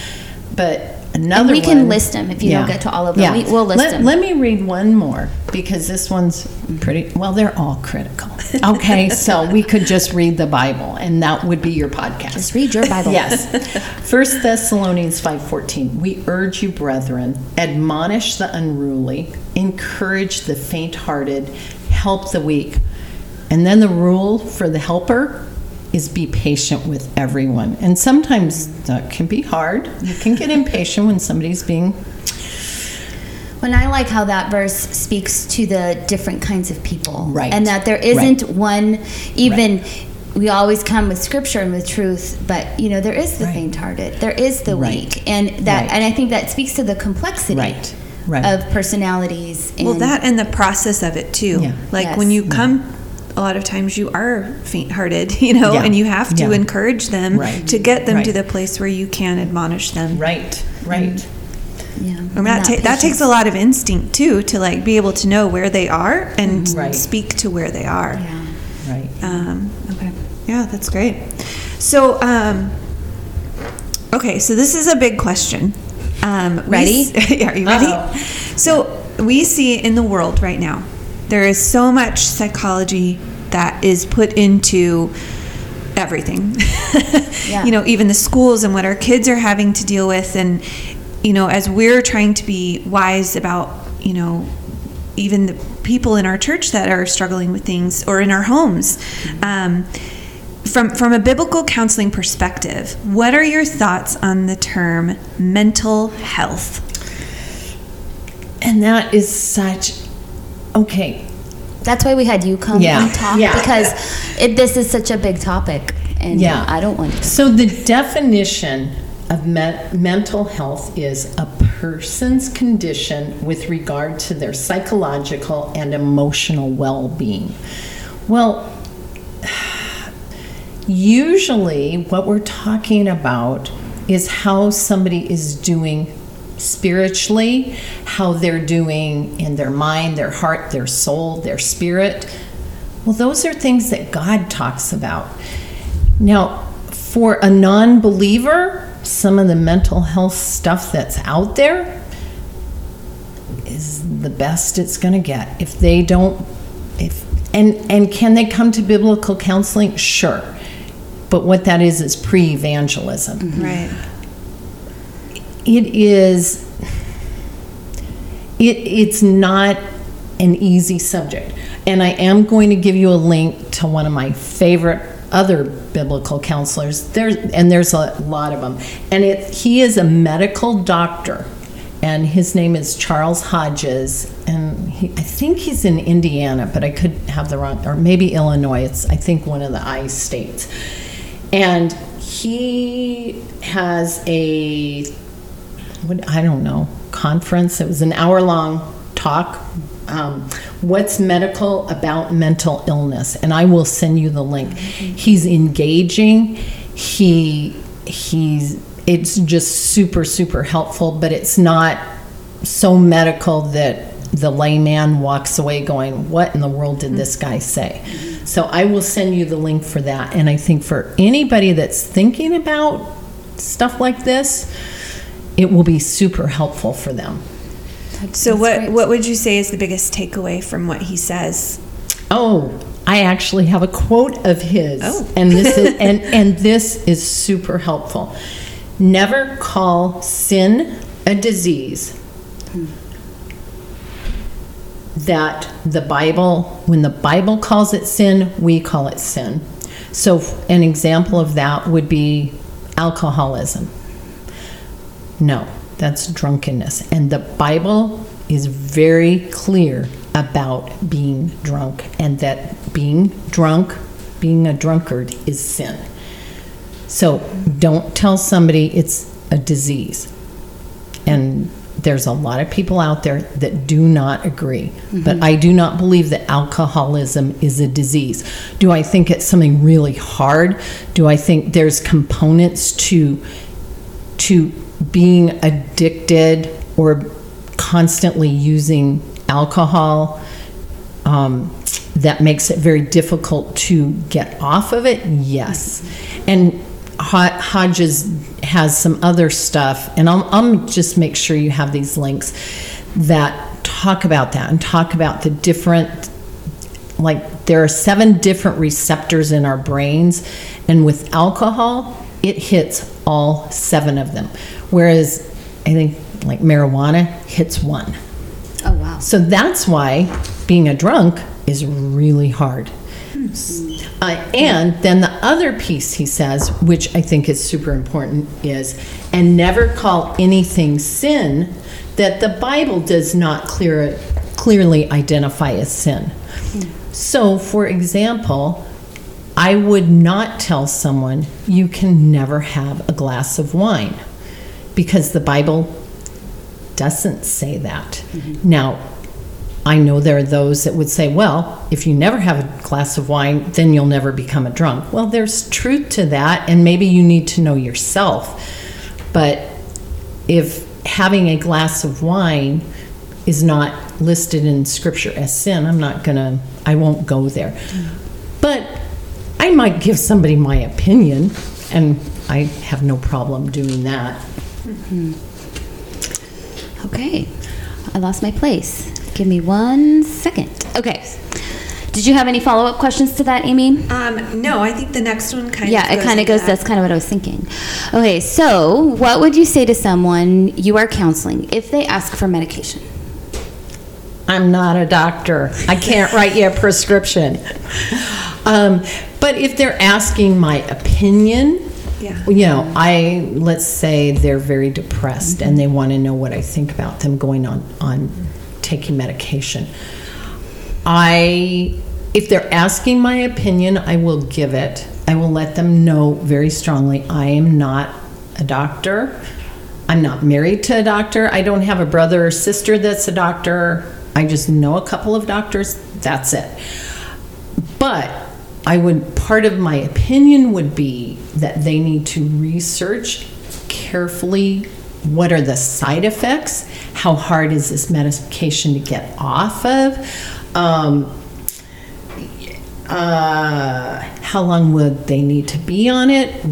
but another we can one- list 'em if you don't get to all of them. Yeah. We- we'll list let, 'em. Let me read one more because this one's pretty. Well, they're all critical. Okay, so we could just read the Bible, and that would be your podcast. Just read your Bible. Yes. First Thessalonians 5:14. We urge you, brethren, admonish the unruly, encourage the faint-hearted, help the weak. And then the rule for the helper is be patient with everyone. And sometimes that can be hard. You can get impatient when somebody's being When I like how that verse speaks to the different kinds of people. Right. And that there isn't Right. one, even we always come with scripture and with truth, but you know, there is the Right. faint hearted, there is the Right. weak. And that Right. and I think that speaks to the complexity Right. Right. of personalities and Well, that and the process of it too. Yeah. Like when you come, a lot of times you are faint-hearted, you know, Yeah. and you have to Yeah. encourage them Right. to get them to the place where you can admonish them. right, right. yeah. And that, ta- that takes a lot of instinct too to like be able to know where they are and Right. speak to where they are. Yeah. Right. Um, okay. Yeah, that's great. So, um, okay, so this is a big question. Um, Ready? yeah, are you ready? Uh-oh. So, we see in the world right now, there is so much psychology that is put into everything. Yeah. You know, even the schools and what our kids are having to deal with. And, you know, as we're trying to be wise about, you know, even the people in our church that are struggling with things or in our homes. Um, from, from a biblical counseling perspective, what are your thoughts on the term mental health? And that is such okay. That's why we had you come Yeah. and talk Yeah. because it, this is such a big topic and Yeah. I don't want to. So the definition of me- mental health is a person's condition with regard to their psychological and emotional well-being. Well, usually what we're talking about is how somebody is doing spiritually, how they're doing in their mind, their heart, their soul, their spirit. Well, those are things that God talks about. Now, for a non believer, some of the mental health stuff that's out there is the best it's going to get. If they don't, if, and, and can they come to biblical counseling? Sure. But what that is is pre evangelism mm-hmm. Right. it is it it's not an easy subject. And I am going to give you a link to one of my favorite other biblical counselors. There's and there's a lot of them. And it, he is a medical doctor and his name is Charles Hodges, and he, I think he's in Indiana, but I could have the wrong, or maybe Illinois. It's I think one of the I states, and he has a what I don't know conference. It was an hour long talk. Um, what's medical about mental illness? And I will send you the link. He's engaging. He he's it's just super super helpful but it's not so medical that the layman walks away going what in the world did this guy say so i will send you the link for that and i think for anybody that's thinking about stuff like this it will be super helpful for them So what what would you say is the biggest takeaway from what he says? Oh, I actually have a quote of his, Oh. and this is and and this is super helpful. Never call sin a disease. That the Bible, when the Bible calls it sin, we call it sin. So, an example of that would be alcoholism. No, that's drunkenness. And the Bible is very clear about being drunk and that being drunk, being a drunkard, is sin. So don't tell somebody it's a disease. And there's a lot of people out there that do not agree. But I do not believe that alcoholism is a disease. Do I think it's something really hard? Do I think there's components to to being addicted or constantly using alcohol um, that makes it very difficult to get off of it? Yes. And Ho- Hodges has some other stuff, and I'll, I'll just make sure you have these links that talk about that and talk about the different like there are seven different receptors in our brains and with alcohol it hits all seven of them whereas i think like marijuana hits one. Oh wow. so that's why being a drunk is really hard hmm. Uh, and then the other piece he says, which I think is super important, is and never call anything sin that the Bible does not clear, clearly identify as sin. So, for example, I would not tell someone you can never have a glass of wine because the Bible doesn't say that. Now, I know there are those that would say, well, if you never have a glass of wine, then you'll never become a drunk. Well, there's truth to that, and maybe you need to know yourself. But if having a glass of wine is not listed in scripture as sin, I'm not gonna, I won't go there. But I might give somebody my opinion, and I have no problem doing that. Mm-hmm. Okay. I lost my place. Give me one second. Okay. Did you have any follow up questions to that, Amy? Um, no, I think the next one kind yeah, of Yeah, it kind of into goes. that. That's kind of what I was thinking. Okay, so what would you say to someone you are counseling if they ask for medication? I'm not a doctor. I can't write you a prescription. Um, but if they're asking my opinion, Yeah. you know, I let's say they're very depressed and they want to know what I think about them going on on taking medication. I if they're asking my opinion, I will give it. I will let them know very strongly I am not a doctor. I'm not married to a doctor. I don't have a brother or sister that's a doctor. I just know a couple of doctors. That's it. But I would, part of my opinion would be that they need to research carefully what are the side effects, how hard is this medication to get off of, um, uh, how long would they need to be on it?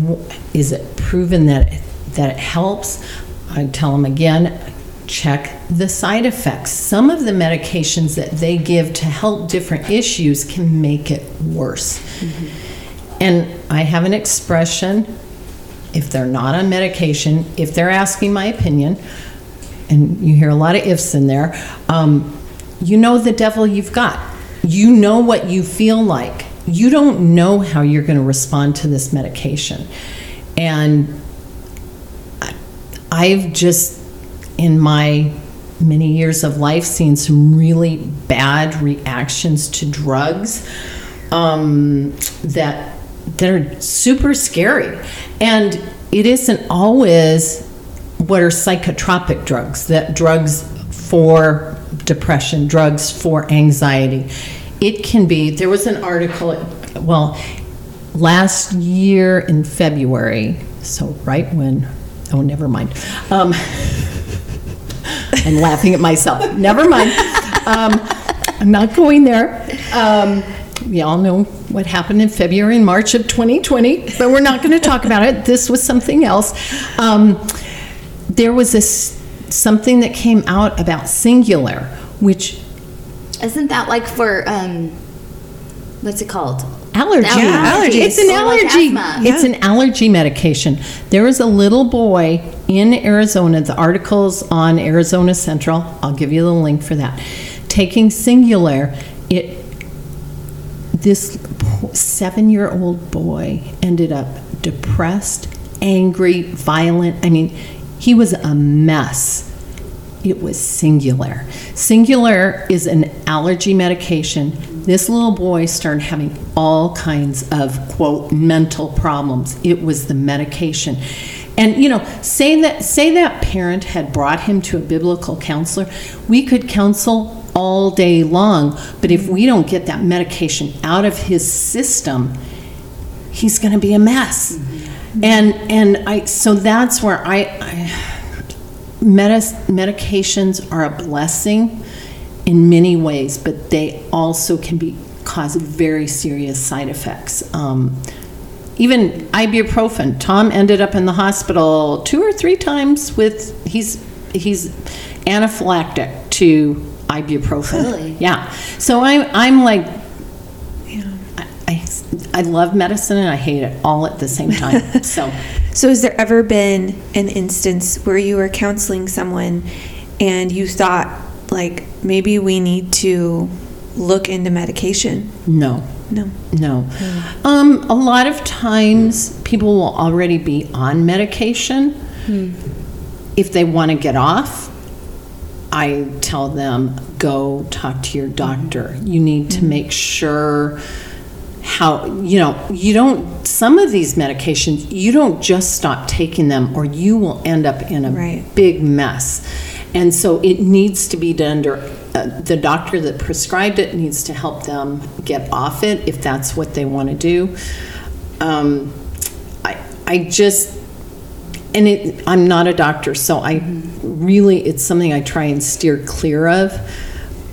Is it proven that it, that it helps? I tell them again, check the side effects. Some of the medications that they give to help different issues can make it worse. And I have an expression if they're not on medication, if they're asking my opinion, and you hear a lot of ifs in there, um, you know the devil you've got. You know what you feel like. You don't know how you're going to respond to this medication. And I've just, in my many years of life, seen some really bad reactions to drugs um, that that are super scary. And it isn't always what are psychotropic drugs, that drugs for depression, drugs for anxiety. It can be, there was an article, well, last year in February, so right when, oh, never mind. Um, I'm laughing at myself. Never mind. Um, I'm not going there. Um, we all know what happened in February and March of 2020, but we're not going to talk about it. This was something else. Um, there was this something that came out about Singulair, which Isn't that like for um, what's it called? allergy. Yeah, allergies. It's an like allergy. It's an allergy medication. There was a little boy in Arizona. The article's on Arizona Central. I'll give you the link for that. Taking Singulair, it this seven-year-old boy ended up depressed, angry, violent. I mean, he was a mess. It was Singulair. Singulair is an allergy medication. This little boy started having all kinds of, quote, mental problems. It was the medication. And you know, say that say that parent had brought him to a biblical counselor, we could counsel all day long, but if we don't get that medication out of his system, he's going to be a mess. And and I so that's where I, I medis, medications are a blessing in many ways, but they also can be cause very serious side effects. Um, even ibuprofen. Tom ended up in the hospital two or three times with he's he's anaphylactic to ibuprofen. Really? Yeah. So I'm I'm like I, I I love medicine and I hate it all at the same time. So So, has there ever been an instance where you were counseling someone and you thought, like, maybe we need to look into medication? no. No. No. Um, a lot of times people will already be on medication. If they want to get off, I tell them go talk to your doctor. You need to make sure how, you know, you don't, some of these medications, you don't just stop taking them or you will end up in a Right. big mess. And so it needs to be done under, uh, the doctor that prescribed it needs to help them get off it if that's what they want to do. Um, I, I just, and it, I'm not a doctor, so I really, it's something I try and steer clear of.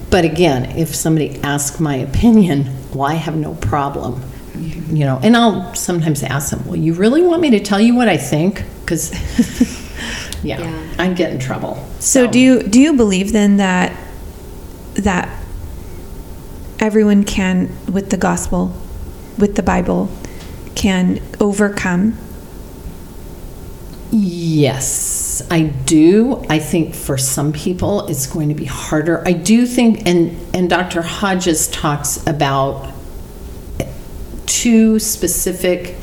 But again, if somebody asks my opinion, well, I have no problem, you know, and I'll sometimes ask them, well, you really want me to tell you what I think? Because, yeah, Yeah. I'd get in trouble. So, do you do you believe then that that everyone can, with the gospel, with the Bible, can overcome? Yes, I do. I think for some people it's going to be harder. I do think, and and Dr. Hodges talks about two specific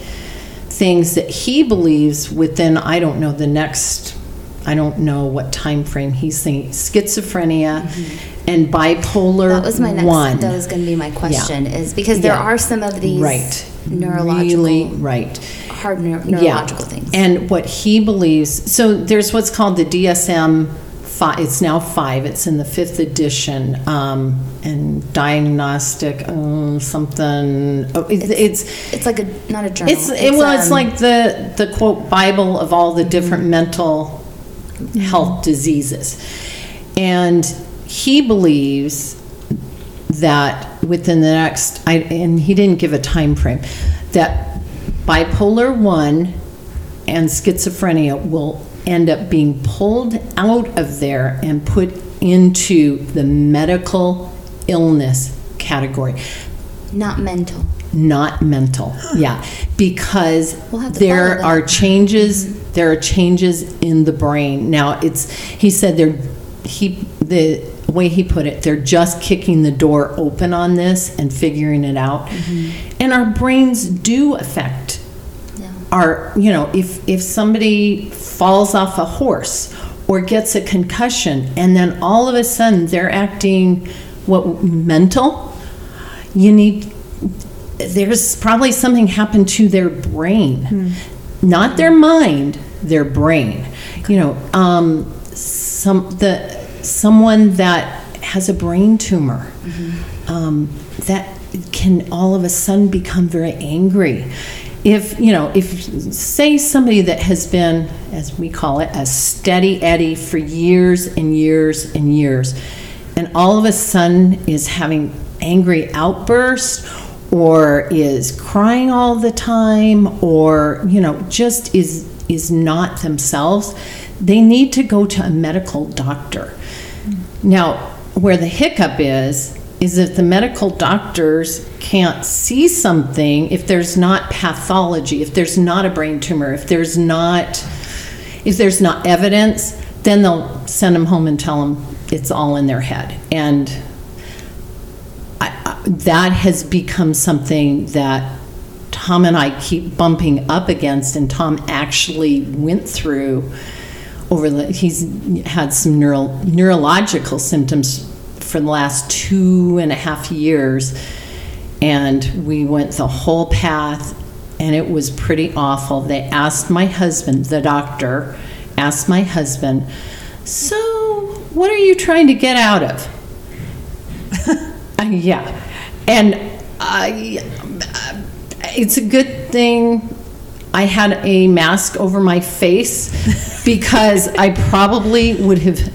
things that he believes within. I don't know the next. I don't know what time frame he's thinking. Schizophrenia mm-hmm. and bipolar That was my next. one. That was going to be my question. Is because there Yeah. are some of these right, neurological, really right. Hard neur- neurological things. And what he believes, so there's what's called the DSM five. It's now five. It's in the fifth edition, um, and diagnostic uh, something. Oh, it, it's It's like a not a journal. it's, it, well, it's um, like the the quote Bible of all the different mental health diseases, and he believes that within the next, I, and he didn't give a time frame, that bipolar one and schizophrenia will end up being pulled out of there and put into the medical illness category not mental. not mental. Yeah, because We'll there are changes. There are changes in the brain. Now, it's he said there. He the the way he put it, they're just kicking the door open on this and figuring it out. And our brains do affect our, you know, if, if somebody falls off a horse or gets a concussion and then all of a sudden they're acting what mental, you need there's probably something happened to their brain, not their mind, their brain. You know, um, some the someone that has a brain tumor um, that can all of a sudden become very angry. If you know, if say somebody that has been, as we call it, a steady Eddie for years and years and years, and all of a sudden is having angry outbursts or is crying all the time or you know just is is not themselves they need to go to a medical doctor now where the hiccup is is if the medical doctors can't see something if there's not pathology if there's not a brain tumor if there's not if there's not evidence then they'll send them home and tell them it's all in their head. And I, I, that has become something that Tom and I keep bumping up against, and Tom actually went through over the. He's had some neuro, neurological symptoms for the last two and a half years, and we went the whole path, and it was pretty awful. They asked my husband, the doctor, asked my husband, "So, what are you trying to get out of?" Uh, yeah, and I, it's a good thing I had a mask over my face because I probably would have.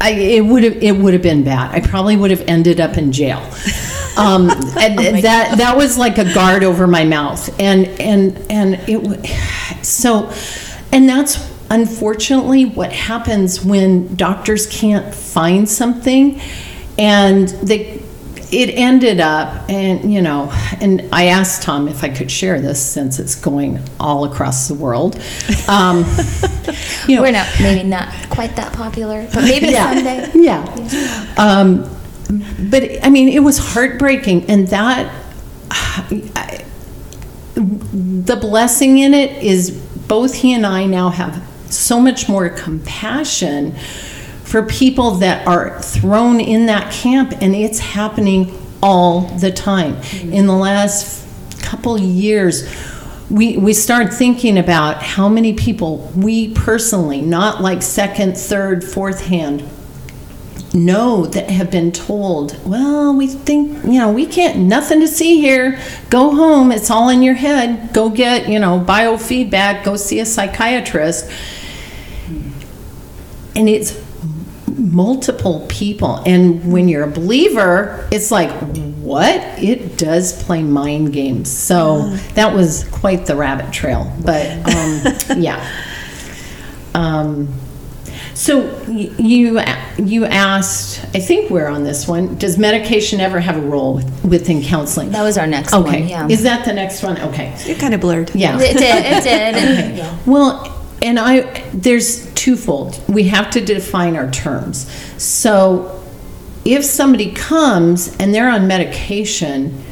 I, it would have it would have been bad. I probably would have ended up in jail. Um, and that that was like a guard over my mouth, and and and it so, and that's unfortunately what happens when doctors can't find something, and they it ended up and you know and i asked tom if i could share this since it's going all across the world um, you know, We're not maybe not quite that popular, but maybe someday. yeah. Um, but I mean, it was heartbreaking, and that I, the blessing in it is both he and I now have so much more compassion for people that are thrown in that camp, and it's happening all the time. Mm-hmm. In the last couple years, we, we start thinking about how many people we personally, not like second, third, fourth hand, know that have been told, well, we think, you know, we can't, nothing to see here. Go home. It's all in your head. Go get, you know, biofeedback. Go see a psychiatrist. Mm-hmm. And it's multiple people. And when you're a believer, it's like, what? It does play mind games. So that was quite the rabbit trail. But um, yeah. Um, so you you asked, I think we're on this one. Does medication ever have a role within counseling? That was our next okay. one. Yeah. Is that the next one? Okay. It kind of blurred. Yeah. it did. It did. and- yeah. Well, and I there's twofold. We have to define our terms. So if somebody comes and they're on medication,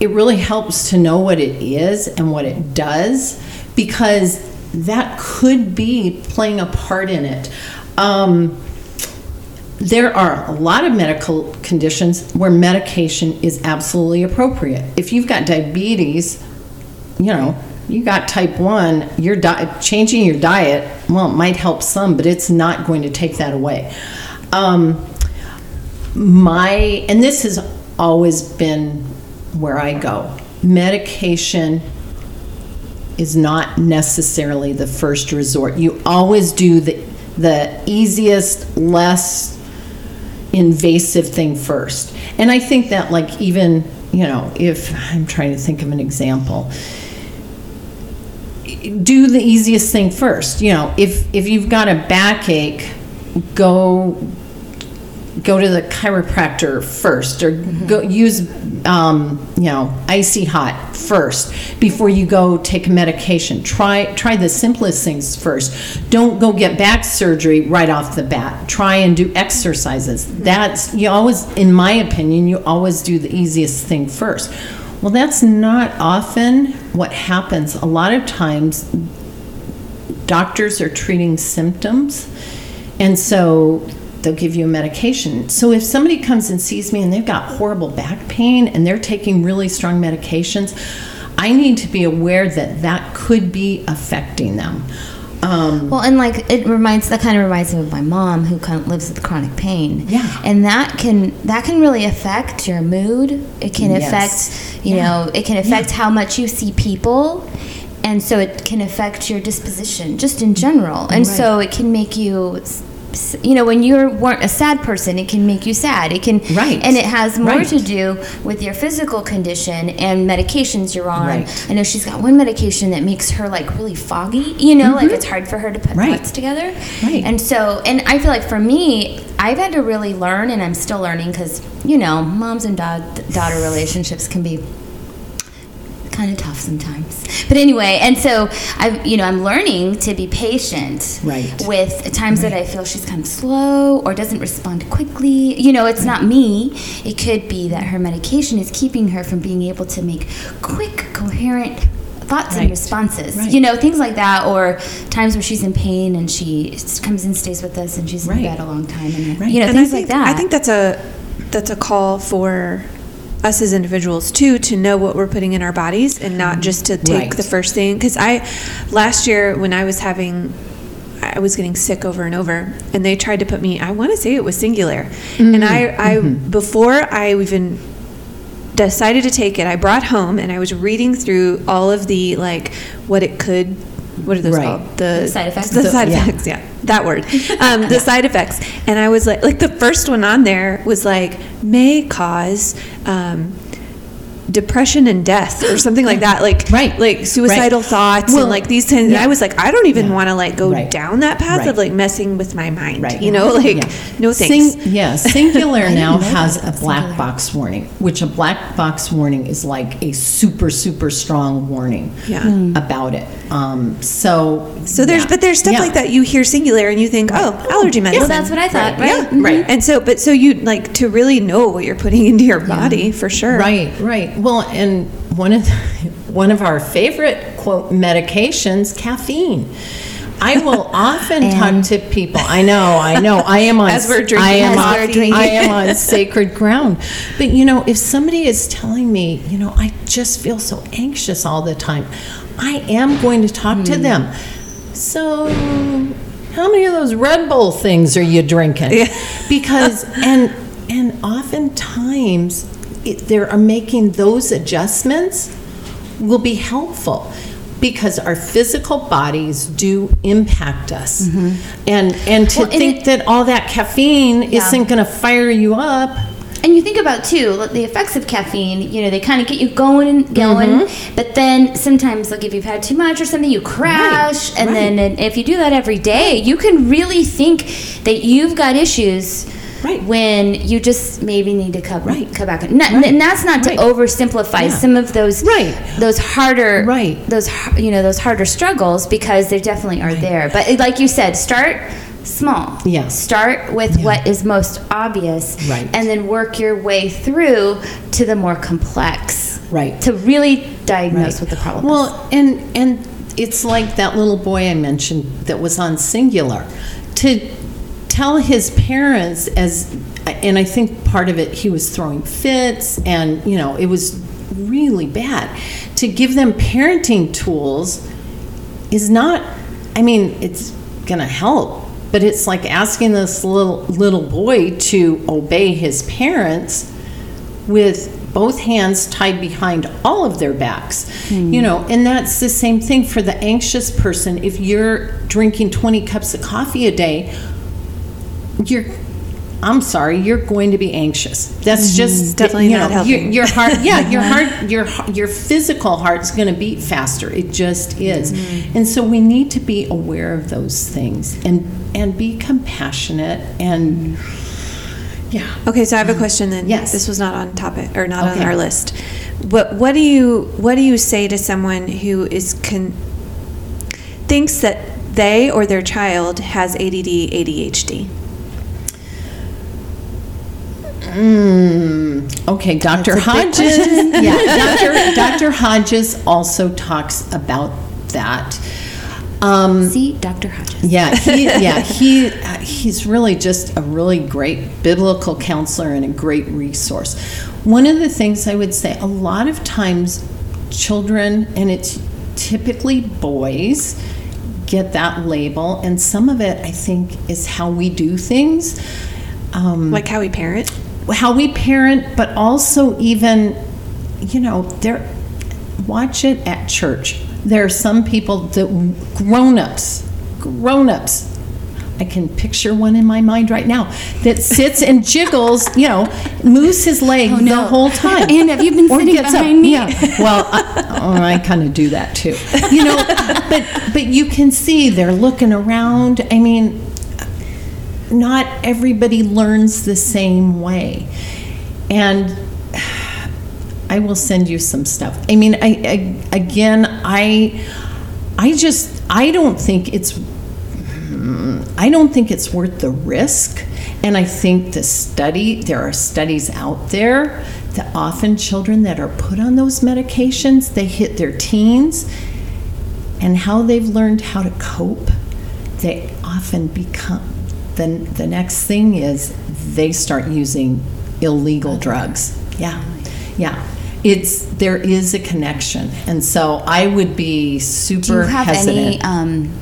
it really helps to know what it is and what it does because that could be playing a part in it. Um, there are a lot of medical conditions where medication is absolutely appropriate. If you've got diabetes, you know, you got type 1, your di- changing your diet, well, it might help some, but it's not going to take that away. Um, my, and this has always been where I go medication is not necessarily the first resort. You always do the, the easiest, less invasive thing first. And I think that, like, even, you know, if I'm trying to think of an example, do the easiest thing first. You know, if if you've got a backache, go go to the chiropractor first or go use um, you know icy hot first before you go take medication. Try try the simplest things first. Don't go get back surgery right off the bat. Try and do exercises. That's you always in my opinion you always do the easiest thing first. Well that's not often what happens a lot of times doctors are treating symptoms and so they'll give you a medication. So if somebody comes and sees me and they've got horrible back pain and they're taking really strong medications, I need to be aware that that could be affecting them. Um, Well, and like it reminds that kind of reminds me of my mom who kind of lives with chronic pain. Yeah. and that can that can really affect your mood. It can Yes. affect you Yeah. know it can affect how much you see people, and so it can affect your disposition just in general. And so it can make you. You know, when you weren't a sad person, it can make you sad. It can, Right. and it has more Right. to do with your physical condition and medications you're on. Right. I know she's got one medication that makes her like really foggy. You know, like it's hard for her to put Mm-hmm. Right. thoughts together. Right. And so, and I feel like for me, I've had to really learn, and I'm still learning because you know, moms and dad daughter relationships can be kind of tough sometimes. But anyway, and so I, you know, I'm learning to be patient Right. with times that I feel she's kind of slow or doesn't respond quickly. You know, it's not me. It could be that her medication is keeping her from being able to make quick, coherent thoughts and responses. Right. You know, things like that, or times where she's in pain and she comes and stays with us and she's Right. in bed a long time, and Right. you know, and things think, like that. I think that's a that's a call for us as individuals too to know what we're putting in our bodies and not mm-hmm. just to take Right. the first thing. Because I last year when I was having. I was getting sick over and over, and they tried to put me. I want to say it was Singulair, and I, mm-hmm. I mm-hmm. before I even decided to take it, I brought home and I was reading through all of the like what it could. What are those Right. called? The, The side effects? The The- side yeah. effects. Yeah, that word. Um, the side effects, and I was like, like the first one on there was like may cause. Um, depression and death or something like that like Right. like suicidal Right. thoughts Well, and like these things yeah. i was like i don't even Yeah. want to like go Right. down that path Right. of like messing with my mind Right. you know like Yeah. no thanks Sing, yeah, Singulair now has a black Singulair. box warning, which a black box warning is like a super, super strong warning Yeah. Hmm. about it. Um, so, So there's, yeah. but there's stuff Yeah. like that you hear Singulair and you think, oh, allergy medicine. well, that's what I thought, right? Yeah, right. And so, but so you like to really know what you're putting into your body for sure. Right, right. Well, and one of one of our favorite quote medications, caffeine. I will often talk to people. I know, I know. I am on. As we're drinking I am on. I am on sacred ground. But you know, if somebody is telling me, you know, I just feel so anxious all the time, I am going to talk to hmm. them. So, how many of those Red Bull things are you drinking? Because and and oftentimes it, they are making those adjustments will be helpful because our physical bodies do impact us and and to Well, and think it- that all that caffeine isn't going to fire you up And you think about too the effects of caffeine. You know, they kind of get you going and going, Mm-hmm. but then sometimes like if you've had too much or something, you crash. And right. then and if you do that every day, you can really think that you've got issues. Right. When you just maybe need to cut, Right. cut back. Not, Right. And that's not to Right. oversimplify Yeah. some of those Right. those harder Right. those you know those harder struggles because they definitely are there. But like you said, start small. Yeah. Start with Yeah. what is most obvious Right. and then work your way through to the more complex. Right. To really diagnose Right. what the problem is. Well, and and it's like that little boy I mentioned that was on Singulair. To tell his parents as and I think part of it he was throwing fits and you know, it was really bad. To give them parenting tools is not I mean, it's going to help, but it's like asking this little little boy to obey his parents with both hands tied behind all of their backs. Hmm. You know, and that's the same thing for the anxious person. If you're drinking 20 cups of coffee a day, you're I'm sorry, you're going to be anxious. That's mm-hmm. just definitely you not know, your, helping. your heart, yeah, your heart, your your physical heart's going to beat faster. It just is, mm-hmm. and so we need to be aware of those things and and be compassionate and Yeah. Okay, so I have a um, question then. Yes. This was not on topic or not Okay. on our list. What what do you what do you say to someone who is con- thinks that they or their child has ADD ADHD? Mm, okay, Dr. Hodges. yeah, Dr. Dr. Hodges also talks about that. Um, See, Dr. Hodges. yeah, he, yeah, he, uh, he's really just a really great biblical counselor and a great resource. One of the things I would say, a lot of times, children, and it's typically boys, get that label, and some of it, I think, is how we do things. Um, Like how we parent? How we parent, but also even, you know, there. Watch it at church. There are some people that grown-ups, grown-ups. I can picture one in my mind right now that sits and jiggles, you know, moves his leg oh, the no. whole time. And have you been Or sitting behind me? Yeah. Well, I, oh, I kind of do that too. You know, but but you can see they're looking around. I mean, not everybody learns the same way. And I will send you some stuff. I mean, I, I again, I I just I don't think it's I don't think it's worth the risk. And I think the study, there are studies out there that often children that are put on those medications, they hit their teens and how they've learned how to cope, they often become the, the next thing is they start using illegal drugs. Yeah. Yeah. It's there is a connection. And so I would be super Do you have hesitant. any um,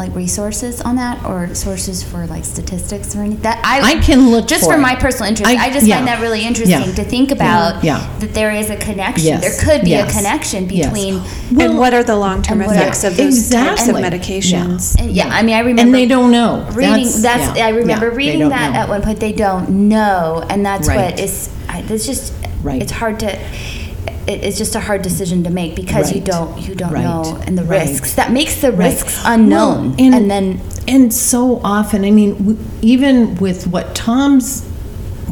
like resources on that, or sources for like statistics or anything? That I, I can look just for for, my personal interest. I- I, just yeah. find that really interesting Yeah. to think about. Yeah. that there is a connection. Yes. There could be Yes. a connection Yes. between. and what are the long term and what effects of those types of medications? And yeah, I mean, I remember. and they don't know. reading that's, yeah, I remember yeah, reading that know. at one point they don't know and that's Right. what is I, it's just Right. it's hard to it, it's just a hard decision to make because you don't you don't Right. know and the Right. risks that makes the Right. risks unknown Well, and, then and so often i mean w- even with what tom's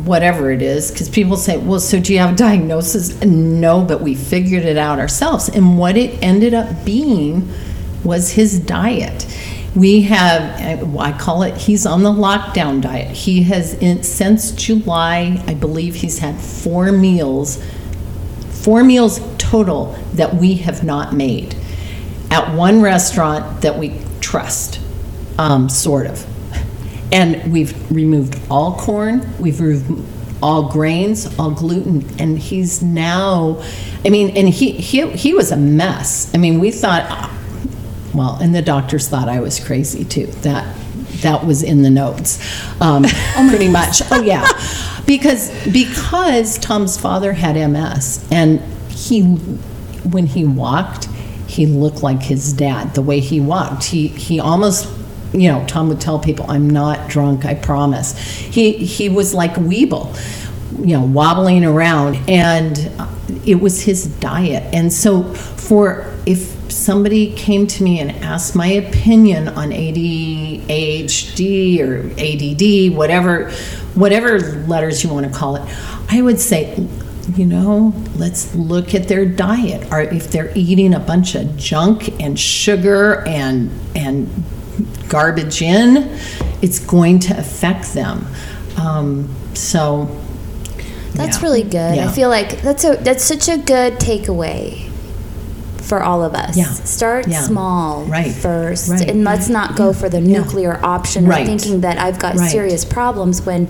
whatever it is because people say well so do you have a diagnosis no but we figured it out ourselves and what it ended up being was his diet we have i call it he's on the lockdown diet he has in, since july i believe he's had four meals four meals total that we have not made at one restaurant that we trust, um, sort of. And we've removed all corn, we've removed all grains, all gluten, and he's now, I mean, and he, he, he was a mess. I mean, we thought, well, and the doctors thought I was crazy too. That that was in the notes, um, pretty much. Oh yeah, because because Tom's father had MS, and he when he walked, he looked like his dad. The way he walked, he he almost. You know, Tom would tell people, "I'm not drunk, I promise." He he was like Weeble, you know, wobbling around, and it was his diet. And so, for if somebody came to me and asked my opinion on ADHD or ADD, whatever, whatever letters you want to call it, I would say, you know, let's look at their diet. Or if they're eating a bunch of junk and sugar and and garbage in, it's going to affect them. Um, so that's yeah. really good Yeah. i feel like that's a that's such a good takeaway for all of us Yeah. start Yeah. small Right. first Right. and let's not go for the Yeah. nuclear option Right. or thinking that i've got Right. serious problems when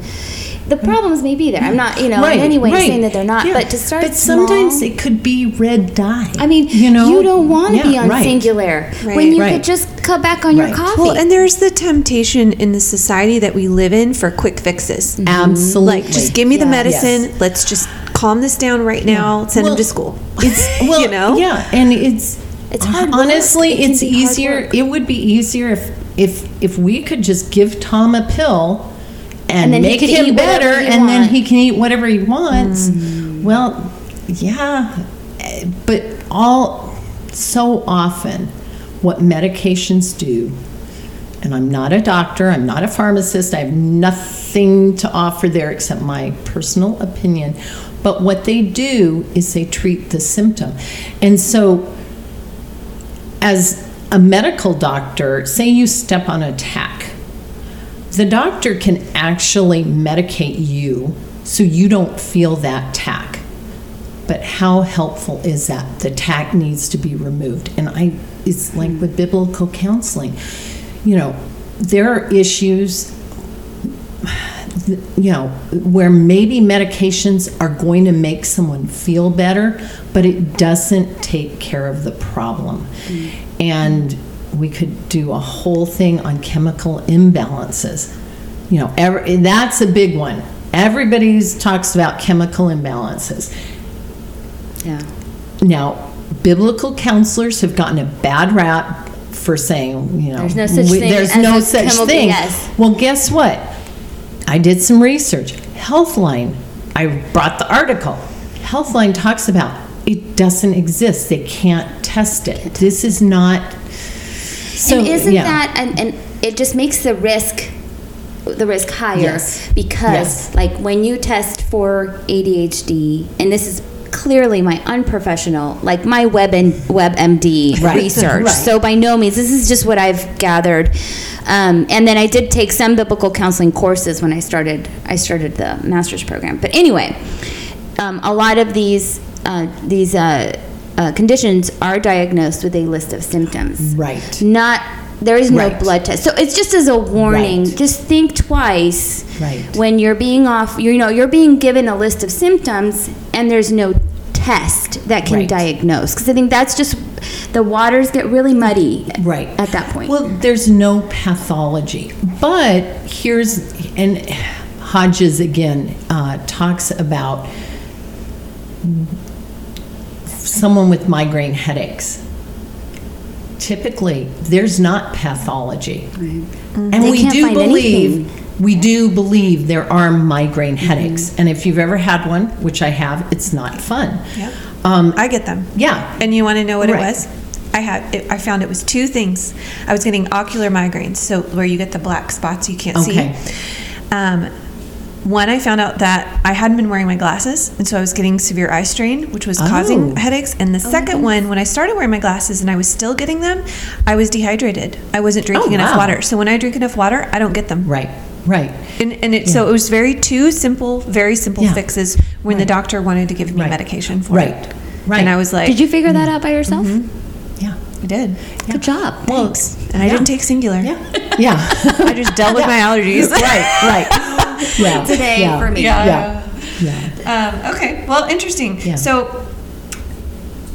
the problems may be there i'm not you know Right, in any way right. saying that they're not Yeah. but to start But sometimes small, it could be red dye. I mean, you know, you don't want to Yeah, be on right. Singulair Right. when you Right. could just cut back on your coffee. Well, and there's the temptation in the society that we live in for quick fixes. Absolutely. Like, just give me the medicine. Yes. Let's just calm this down right now. Send Well, him to school. It's well, you know. yeah, and it's It's hard. Honestly, It it's easier. It would be easier if if if we could just give Tom a pill and, And make him better, and then he can eat whatever he wants. Mm. Well, yeah, but all so often, what medications do and I'm not a doctor, I'm not a pharmacist, I have nothing to offer there except my personal opinion. But what they do is they treat the symptom. And so, as a medical doctor, say you step on a tack, the doctor can actually medicate you so you don't feel that tack. But how helpful is that? The tack needs to be removed. And I it's like with biblical counseling. You know, there are issues you know, where maybe medications are going to make someone feel better, but it doesn't take care of the problem. And we could do a whole thing on chemical imbalances. You know, every, that's a big one. Everybody talks about chemical imbalances. Yeah. Now, biblical counselors have gotten a bad rap for saying, you know, There's no such we- thing there's as no such chemical- thing. yes. Well, guess what? I did some research. Healthline, I brought the article. Healthline talks about it doesn't exist. They can't test it. This is not. So and isn't yeah. that and, and it just makes the risk the risk higher Yes. because Yes. like when you test for ADHD and this is clearly my unprofessional like my web and WebMD Right. research Right. so by no means this is just what I've gathered um, and then I did take some biblical counseling courses when I started I started the master's program but anyway um, a lot of these uh, these uh, uh, conditions are diagnosed with a list of symptoms Right. not there is no Right. blood test so it's just as a warning Right. just think twice Right. when you're being off you know you're being given a list of symptoms and there's no test that can Right. diagnose because i think that's just the waters get really muddy right at that point well there's no pathology but here's and hodges again uh, talks about someone with migraine headaches typically there's not pathology and They we can't do find believe anything. we do believe there are migraine Mm-hmm. headaches and if you've ever had one which i have it's not fun Yep. um, I get them. yeah And you want to know what Right. it was? I had. It, I found it was two things. I was getting ocular migraines, so where you get the black spots you can't Okay. see. Um, one, I found out that I hadn't been wearing my glasses, and so I was getting severe eye strain, which was causing Oh. headaches. And the oh second one, when I started wearing my glasses and I was still getting them, I was dehydrated. I wasn't oh, drinking Oh, enough wow. water. So when I drink enough water, I don't get them. right right And, and it, so it was very two simple, very simple Yeah. fixes when the doctor wanted to give me Right. medication for Right. it. Right. And I was like, did you figure that mm-hmm. out by yourself mm-hmm. yeah I did. good job Well, And I Yeah. didn't take Singulair. Yeah. Yeah. I just dealt with my allergies. right, right. Yeah. Today yeah. for me. Yeah. Yeah. Yeah. Um, okay. Well, interesting. Yeah. So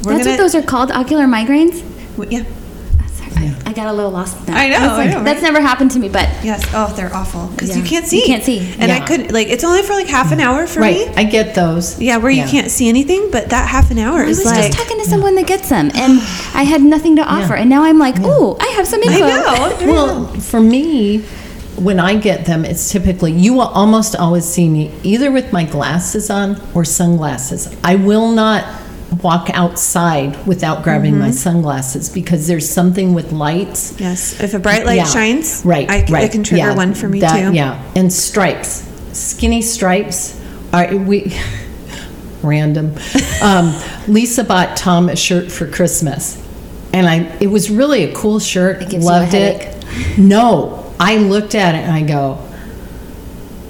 we're that's gonna. what those are called ocular migraines w- yeah. Sorry, I, I got a little lost in that. I know, was like, I know, that's never happened to me but Yes. Oh, they're awful because Yeah. you can't see. You can't see. And I couldn't like. It's only for like half an hour for Right. me. I get those. Yeah, where you can't see anything, but that half an hour I was is like. just talking to someone that gets them, and I had nothing to offer, and now I'm like, oh, I have some I info." know. Well, for me, when I get them, it's typically, you will almost always see me either with my glasses on or sunglasses. I will not walk outside without grabbing Mm-hmm. my sunglasses because there's something with lights. Yes. If a bright light Yeah. shines, right, I, right. it can trigger yeah, one for me that- too. Yeah, and stripes, skinny stripes. Are we random? Um, Lisa bought Tom a shirt for Christmas, and I it was really a cool shirt. It gives Loved it. No, I looked at it and I go.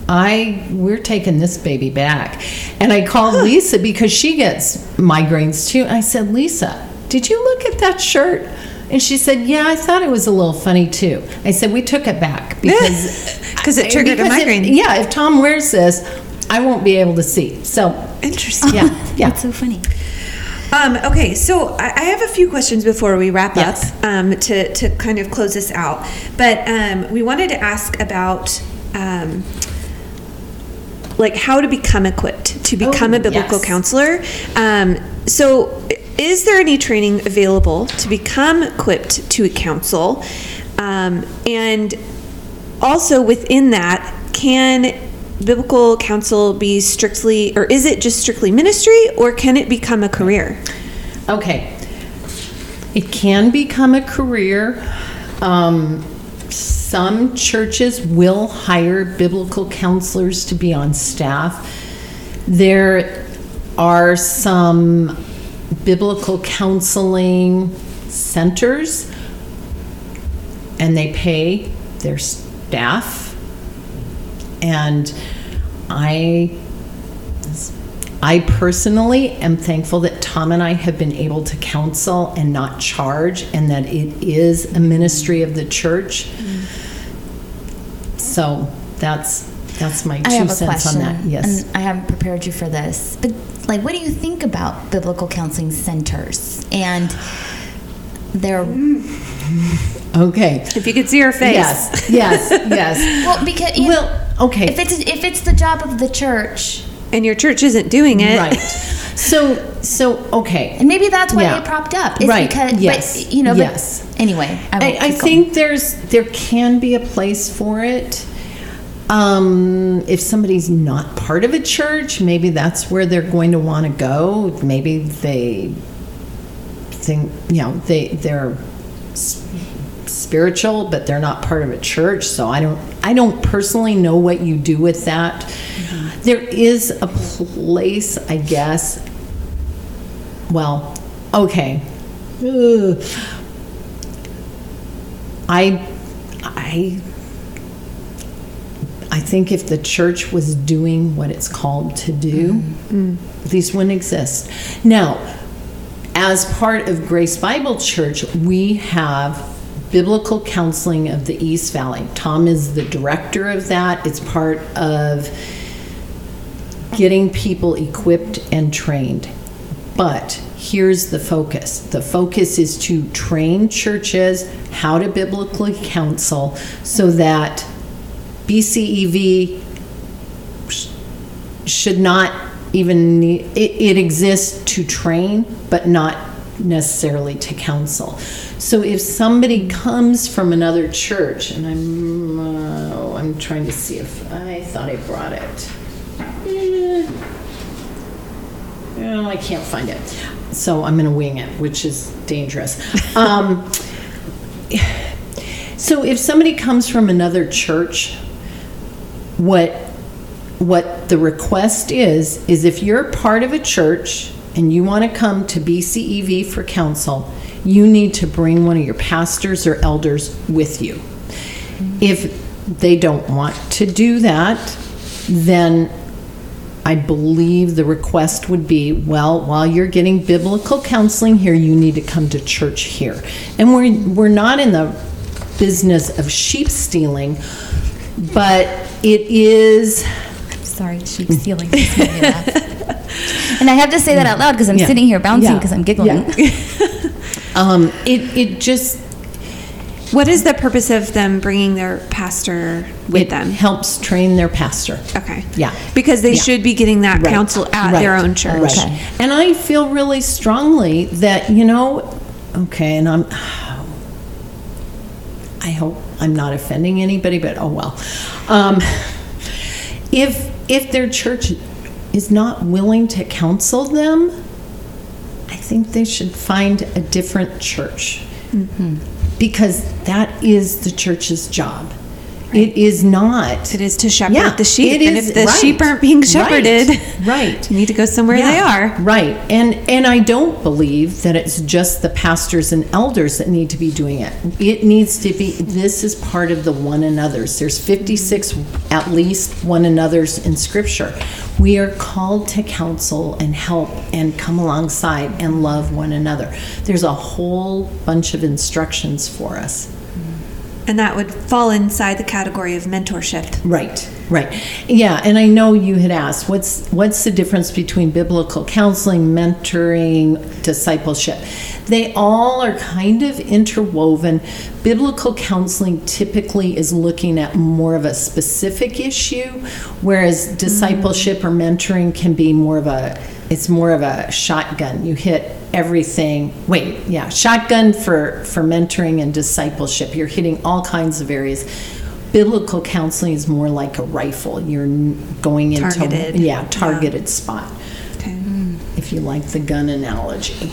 I we're taking this baby back. And I called Lisa because she gets migraines too. And I said, "Lisa, did you look at that shirt?" And she said, "Yeah, I thought it was a little funny too." I said, "We took it back because because it triggered a because if- migraine. yeah, if Tom wears this, I won't be able to see. So, Interesting. yeah, yeah. That's so funny. Um, okay, so I, I have a few questions before we wrap Yes. up um, to, to kind of close this out. But um, we wanted to ask about um, like how to become equipped to become Oh, a biblical yes. counselor. Um, so, is there any training available to become equipped to counsel? Um, and also within that, can biblical counsel be strictly, or is it just strictly ministry, or can it become a career? Okay. It can become a career. Um, some churches will hire biblical counselors to be on staff. There are some biblical counseling centers, and they pay their staff. And I I personally am thankful that Tom and I have been able to counsel and not charge, and that it is a ministry of the church. So that's that's my I two have a cents question. on that. Yes. And I haven't prepared you for this. But like what do you think about biblical counseling centers and their okay. If you could see her face. Yes. Yes. Yes. well because you Well, okay. if it's if it's the job of the church And your church isn't doing it. right. So so okay. and maybe that's why Yeah. they propped up is Right. because Yes. but you know Yes. but anyway I, won't I, I think there's there can be a place for it. Um, if somebody's not part of a church, maybe that's where they're going to want to go. Maybe they think you know they they're s- spiritual, but they're not part of a church. So I don't I don't personally know what you do with that. Mm-hmm. There is a place, I guess. Well, okay. Ugh. I, I, I think if the church was doing what it's called to do, mm-hmm. mm. these wouldn't exist. Now, as part of Grace Bible Church, we have biblical counseling of the East Valley. Tom is the director of that. It's part of getting people equipped and trained. But here's the focus the focus is to train churches how to biblically counsel so that BCEV should not even need it, it exists to train, but not necessarily to counsel. So if somebody comes from another church, and I'm uh, I'm trying to see if I thought I brought it. Eh. I can't find it. So I'm going to wing it, which is dangerous. Um, so if somebody comes from another church, what what the request is is if you're part of a church and you want to come to BCEV for counsel, you need to bring one of your pastors or elders with you. If they don't want to do that, then I believe the request would be, well, while you're getting biblical counseling here, you need to come to church here. And we're, we're not in the business of sheep stealing, but it is, sorry sheep stealing makes me laugh. and I have to say that out loud because I'm Yeah. sitting here bouncing Yeah. because I'm giggling Yeah. um, it, it just, What is the purpose of them bringing their pastor with it them? helps train their pastor. Okay. Yeah. Because they Yeah. should be getting that Right. counsel at Right. their own church. Right. Okay. And I feel really strongly that, you know, okay, and I'm, I hope I'm not offending anybody, but oh well. Um, if, if their church is not willing to counsel them, think they should find a different church. Mm-hmm. Because that is the church's job. It is not. It is to shepherd Yeah, the sheep. and is- if the right, sheep aren't being shepherded, right. you need to go somewhere they are. Right. And and I don't believe that it's just the pastors and elders that need to be doing it. It needs to be this is part of the one another's. There's 56 at least one another's in scripture. We are called to counsel and help and come alongside and love one another. There's a whole bunch of instructions for us. And that would fall inside the category of mentorship. Right, right. Yeah, and I know you had asked, what's what's the difference between biblical counseling, mentoring, discipleship? They all are kind of interwoven. Biblical counseling typically is looking at more of a specific issue, whereas mm-hmm. discipleship or mentoring can be more of a it's more of a shotgun. You hit everything. Wait, yeah, shotgun for for mentoring and discipleship. You're hitting all kinds of areas. Biblical counseling is more like a rifle. You're going into Targeted. yeah targeted spot. Okay. If if you like the gun analogy.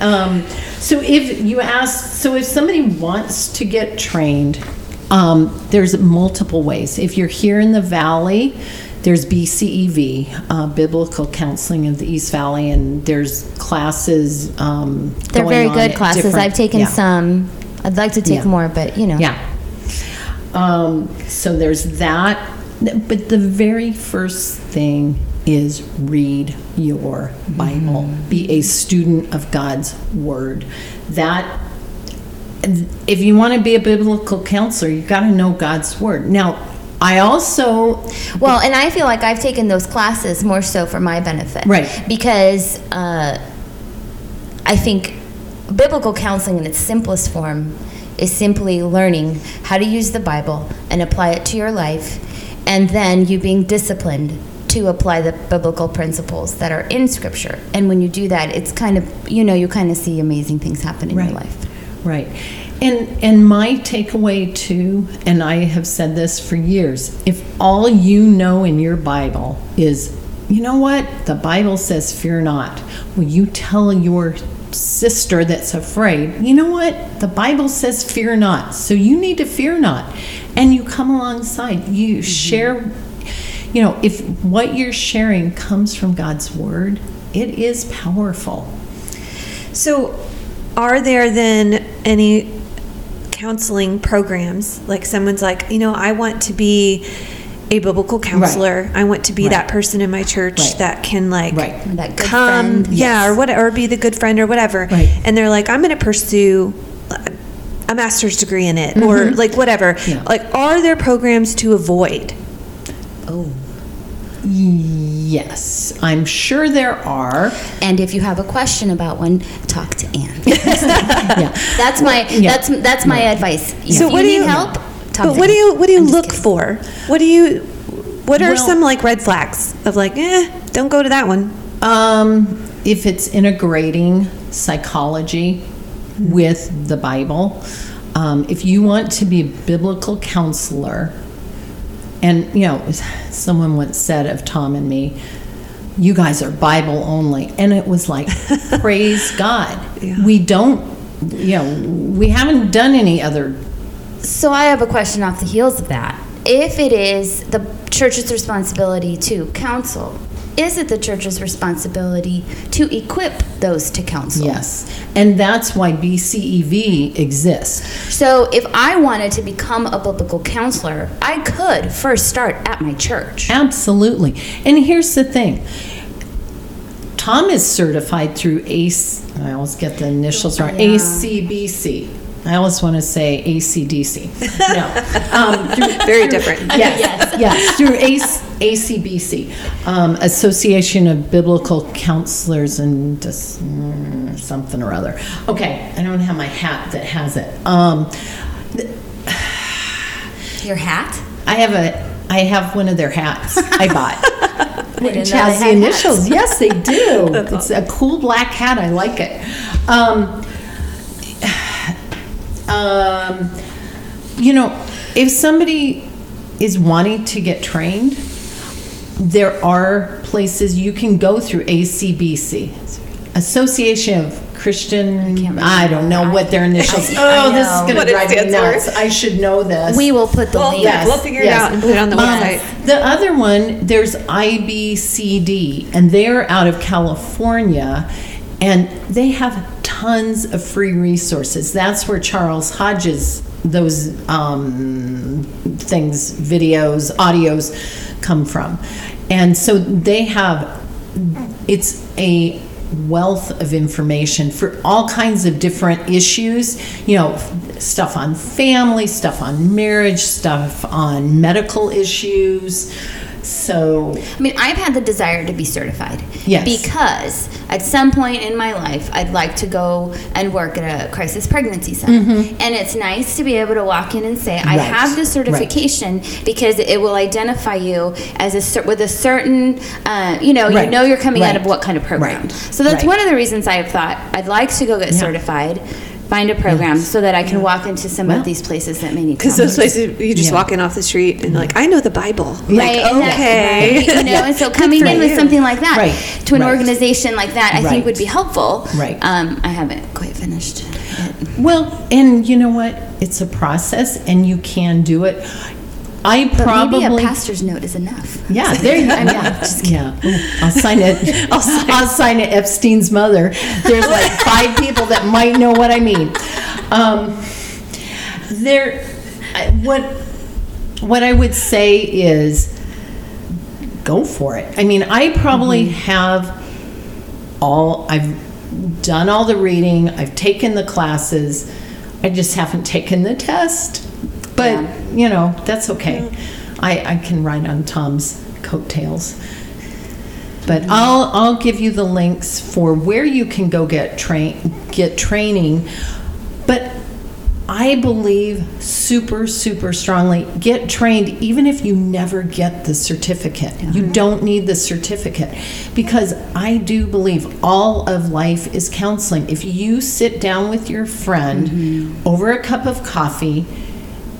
um, so if you ask, so if somebody wants to get trained, um, there's multiple ways. If you're here in the valley, there's BCEV, uh, Biblical Counseling of the East Valley, and there's classes. Um, They're going very on good classes. I've taken yeah. some. I'd like to take Yeah. more, but you know. Yeah. Um, so there's that. But the very first thing is read your Bible. Be a student of God's Word. That, if you want to be a biblical counselor, you've got to know God's Word. Now, I also, Well, and I feel like I've taken those classes more so for my benefit. Right. Because uh, I think biblical counseling in its simplest form is simply learning how to use the Bible and apply it to your life, and then you being disciplined to apply the biblical principles that are in Scripture. And when you do that, it's kind of, you know, you kind of see amazing things happen in your life. Right. And and my takeaway too, and I have said this for years, if all you know in your Bible is, you know what? The Bible says fear not. Will you tell your sister that's afraid, you know what? The Bible says fear not. So you need to fear not. And you come alongside. You mm-hmm. share you know, if what you're sharing comes from God's word, it is powerful. So, are there then any counseling programs? Like someone's like, you know, I want to be a biblical counselor. I want to be Right. that person in my church Right. that can like Right. That good come, friend. yeah, Yes. or what, or be the good friend or whatever. Right. And they're like, I'm going to pursue a master's degree in it, or like whatever. Mm-hmm. Yeah. Like, are there programs to avoid? Oh. Yes, I'm sure there are. And if you have a question about one, talk to Anne. Yeah. That's my Yeah. that's that's my advice. If So you what do need you- help, But what do you what do you I'm just look kidding. for? What do you what are Well- some like red flags of like, eh, don't go to that one. Um, if it's integrating psychology with the Bible, um, if you want to be a biblical counselor, and you know, someone once said of Tom and me, you guys are Bible only. And it was like, praise God. We don't, you know, we haven't done any other. So I have a question off the heels of that. If it is the church's responsibility to counsel, is it the church's responsibility to equip those to counsel? Yes. And that's why BCEV exists. So if I wanted to become a biblical counselor, I could first start at my church. Absolutely. And here's the thing. Tom is certified through ACE, I always get the initials wrong, Yeah. ACBC. I always want to say ACDC. No. Um, through- Very different. Yes, yes, yes. through ACE, ACBC, um, Association of Biblical Counselors and dis- mm, something or other. Okay, I don't have my hat that has it. Um, Your hat? I have a I have one of their hats I bought. didn't Which has the had initials. Yes, they do. it's a cool black hat. I like it. Um, um, you know, if somebody is wanting to get trained, there are places you can go through ACBC, Association of Christian. I, don't know what their initials. I oh, this is going to drive me stands for. nuts. I should know this. We will put the Well, link. yeah. we'll figure it out and put it on the website. The other one, there's IBCD, and they're out of California, and they have tons of free resources. That's where Charles Hodges, those um, things, videos, audios, come from. And so they have, it's a wealth of information for all kinds of different issues, you know, stuff on family, stuff on marriage, stuff on medical issues. So, I mean, I've had the desire to be certified. Yes. Because at some point in my life, I'd like to go and work at a crisis pregnancy center. And it's nice to be able to walk in and say, I. Right. have this Right. certification because it will identify you as a cer- with a certain, uh, you know, you know you're coming out of what kind of program. Right. So that's Right. one of the reasons I've thought I'd like to go get Yeah. certified find a program so that I can walk into some Well, of these places that may need Because those places you just Yeah. walk in off the street and like I know the Bible. Right, Like, and that- okay. right, you know, and so coming in with you. something like that Right, to an right. organization like that, I Right. think would be helpful. Right. Um, I haven't quite finished it. Well, and you know what? It's a process, and you can do it. I But probably maybe a pastor's note is enough. Yeah, there you go. Yeah, yeah. Ooh, I'll sign it. I'll sign, I'll sign it. Epstein's mother. There's like five people that might know what I mean. Um, there, I- what what I would say is, go for it. I mean, I probably have all. I've done all the reading. I've taken the classes. I just haven't taken the test. But Yeah. you know, that's okay. I, I can ride on Tom's coattails. But I'll I'll give you the links for where you can go get train get training. But I believe super super strongly get trained even if you never get the certificate. You mm-hmm. don't need the certificate because I do believe all of life is counseling. If you sit down with your friend mm-hmm. over a cup of coffee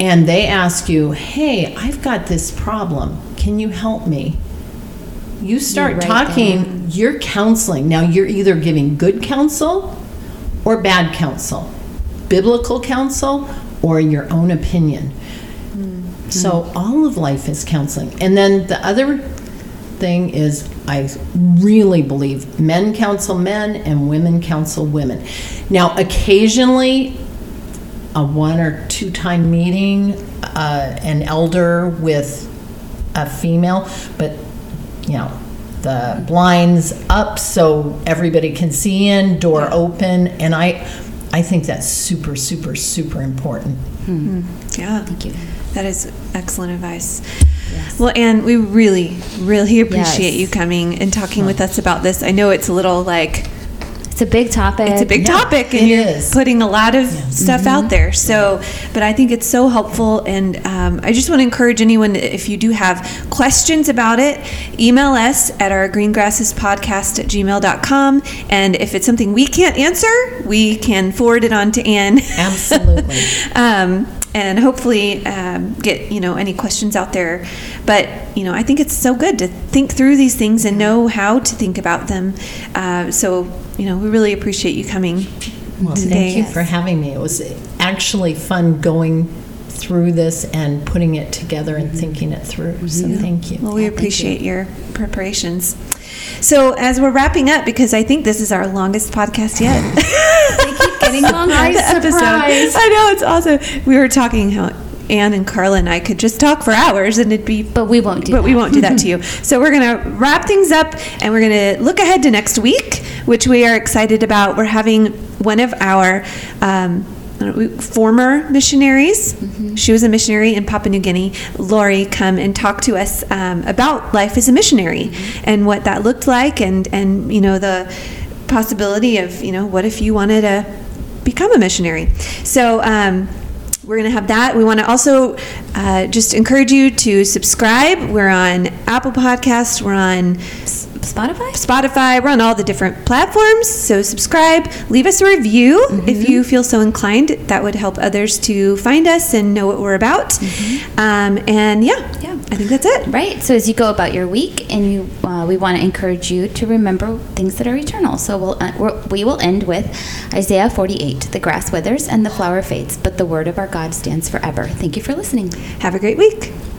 and they ask you, "Hey, I've got this problem. Can you help me?" you start talking, you're counseling. Now, you're either giving good counsel or bad counsel, biblical counsel or your own opinion. Mm-hmm. So, all of life is counseling. And then the other thing is, I really believe men counsel men and women counsel women. Now, occasionally, a one or two time meeting, uh, an elder with a female, but you know, the blinds up so everybody can see in, door open, and I, I think that's super, super, super important. Yeah. Thank you. That is excellent advice. Well, Anne, we really, really appreciate Yes. you coming and talking with us about this. I know it's a little like It's a big topic. it's a big Yeah, topic, and it you're is. putting a lot of stuff out there. So, but I think it's so helpful, and um, I just want to encourage anyone if you do have questions about it, email us at our greengrassespodcast at gmail.com. And if it's something we can't answer, we can forward it on to Anne. Absolutely. um, and hopefully um, get you know any questions out there. But you know, I think it's so good to think through these things and know how to think about them. Uh, so you know, we really appreciate you coming Well, today. thank you for having me. It was actually fun going through this and putting it together and thinking it through. So, thank you. Well, we appreciate your preparations. So as we're wrapping up, because I think this is our longest podcast yet. they keep getting longer. The episode. I know it's awesome. We were talking how Anne and Carla and I could just talk for hours and it'd be But we won't do but we that. won't do that to you. So we're going to wrap things up and we're going to look ahead to next week, which we are excited about. We're having one of our um, former missionaries. She was a missionary in Papua New Guinea. Lori come and talk to us um, about life as a missionary and what that looked like, and and you know the possibility of you know what if you wanted to become a missionary. So. Um, we're going to have that. We want to also uh, just encourage you to subscribe. We're on Apple Podcasts. We're on Spotify? Spotify. We're on all the different platforms. So subscribe. Leave us a review if you feel so inclined. That would help others to find us and know what we're about. Um, and yeah, Yeah. I think that's it. Right. So as you go about your week, and you, uh, we want to encourage you to remember things that are eternal. So we'll, uh, we will end with Isaiah 48: "The grass withers and the flower fades, but the word of our God stands forever." Thank you for listening. Have a great week.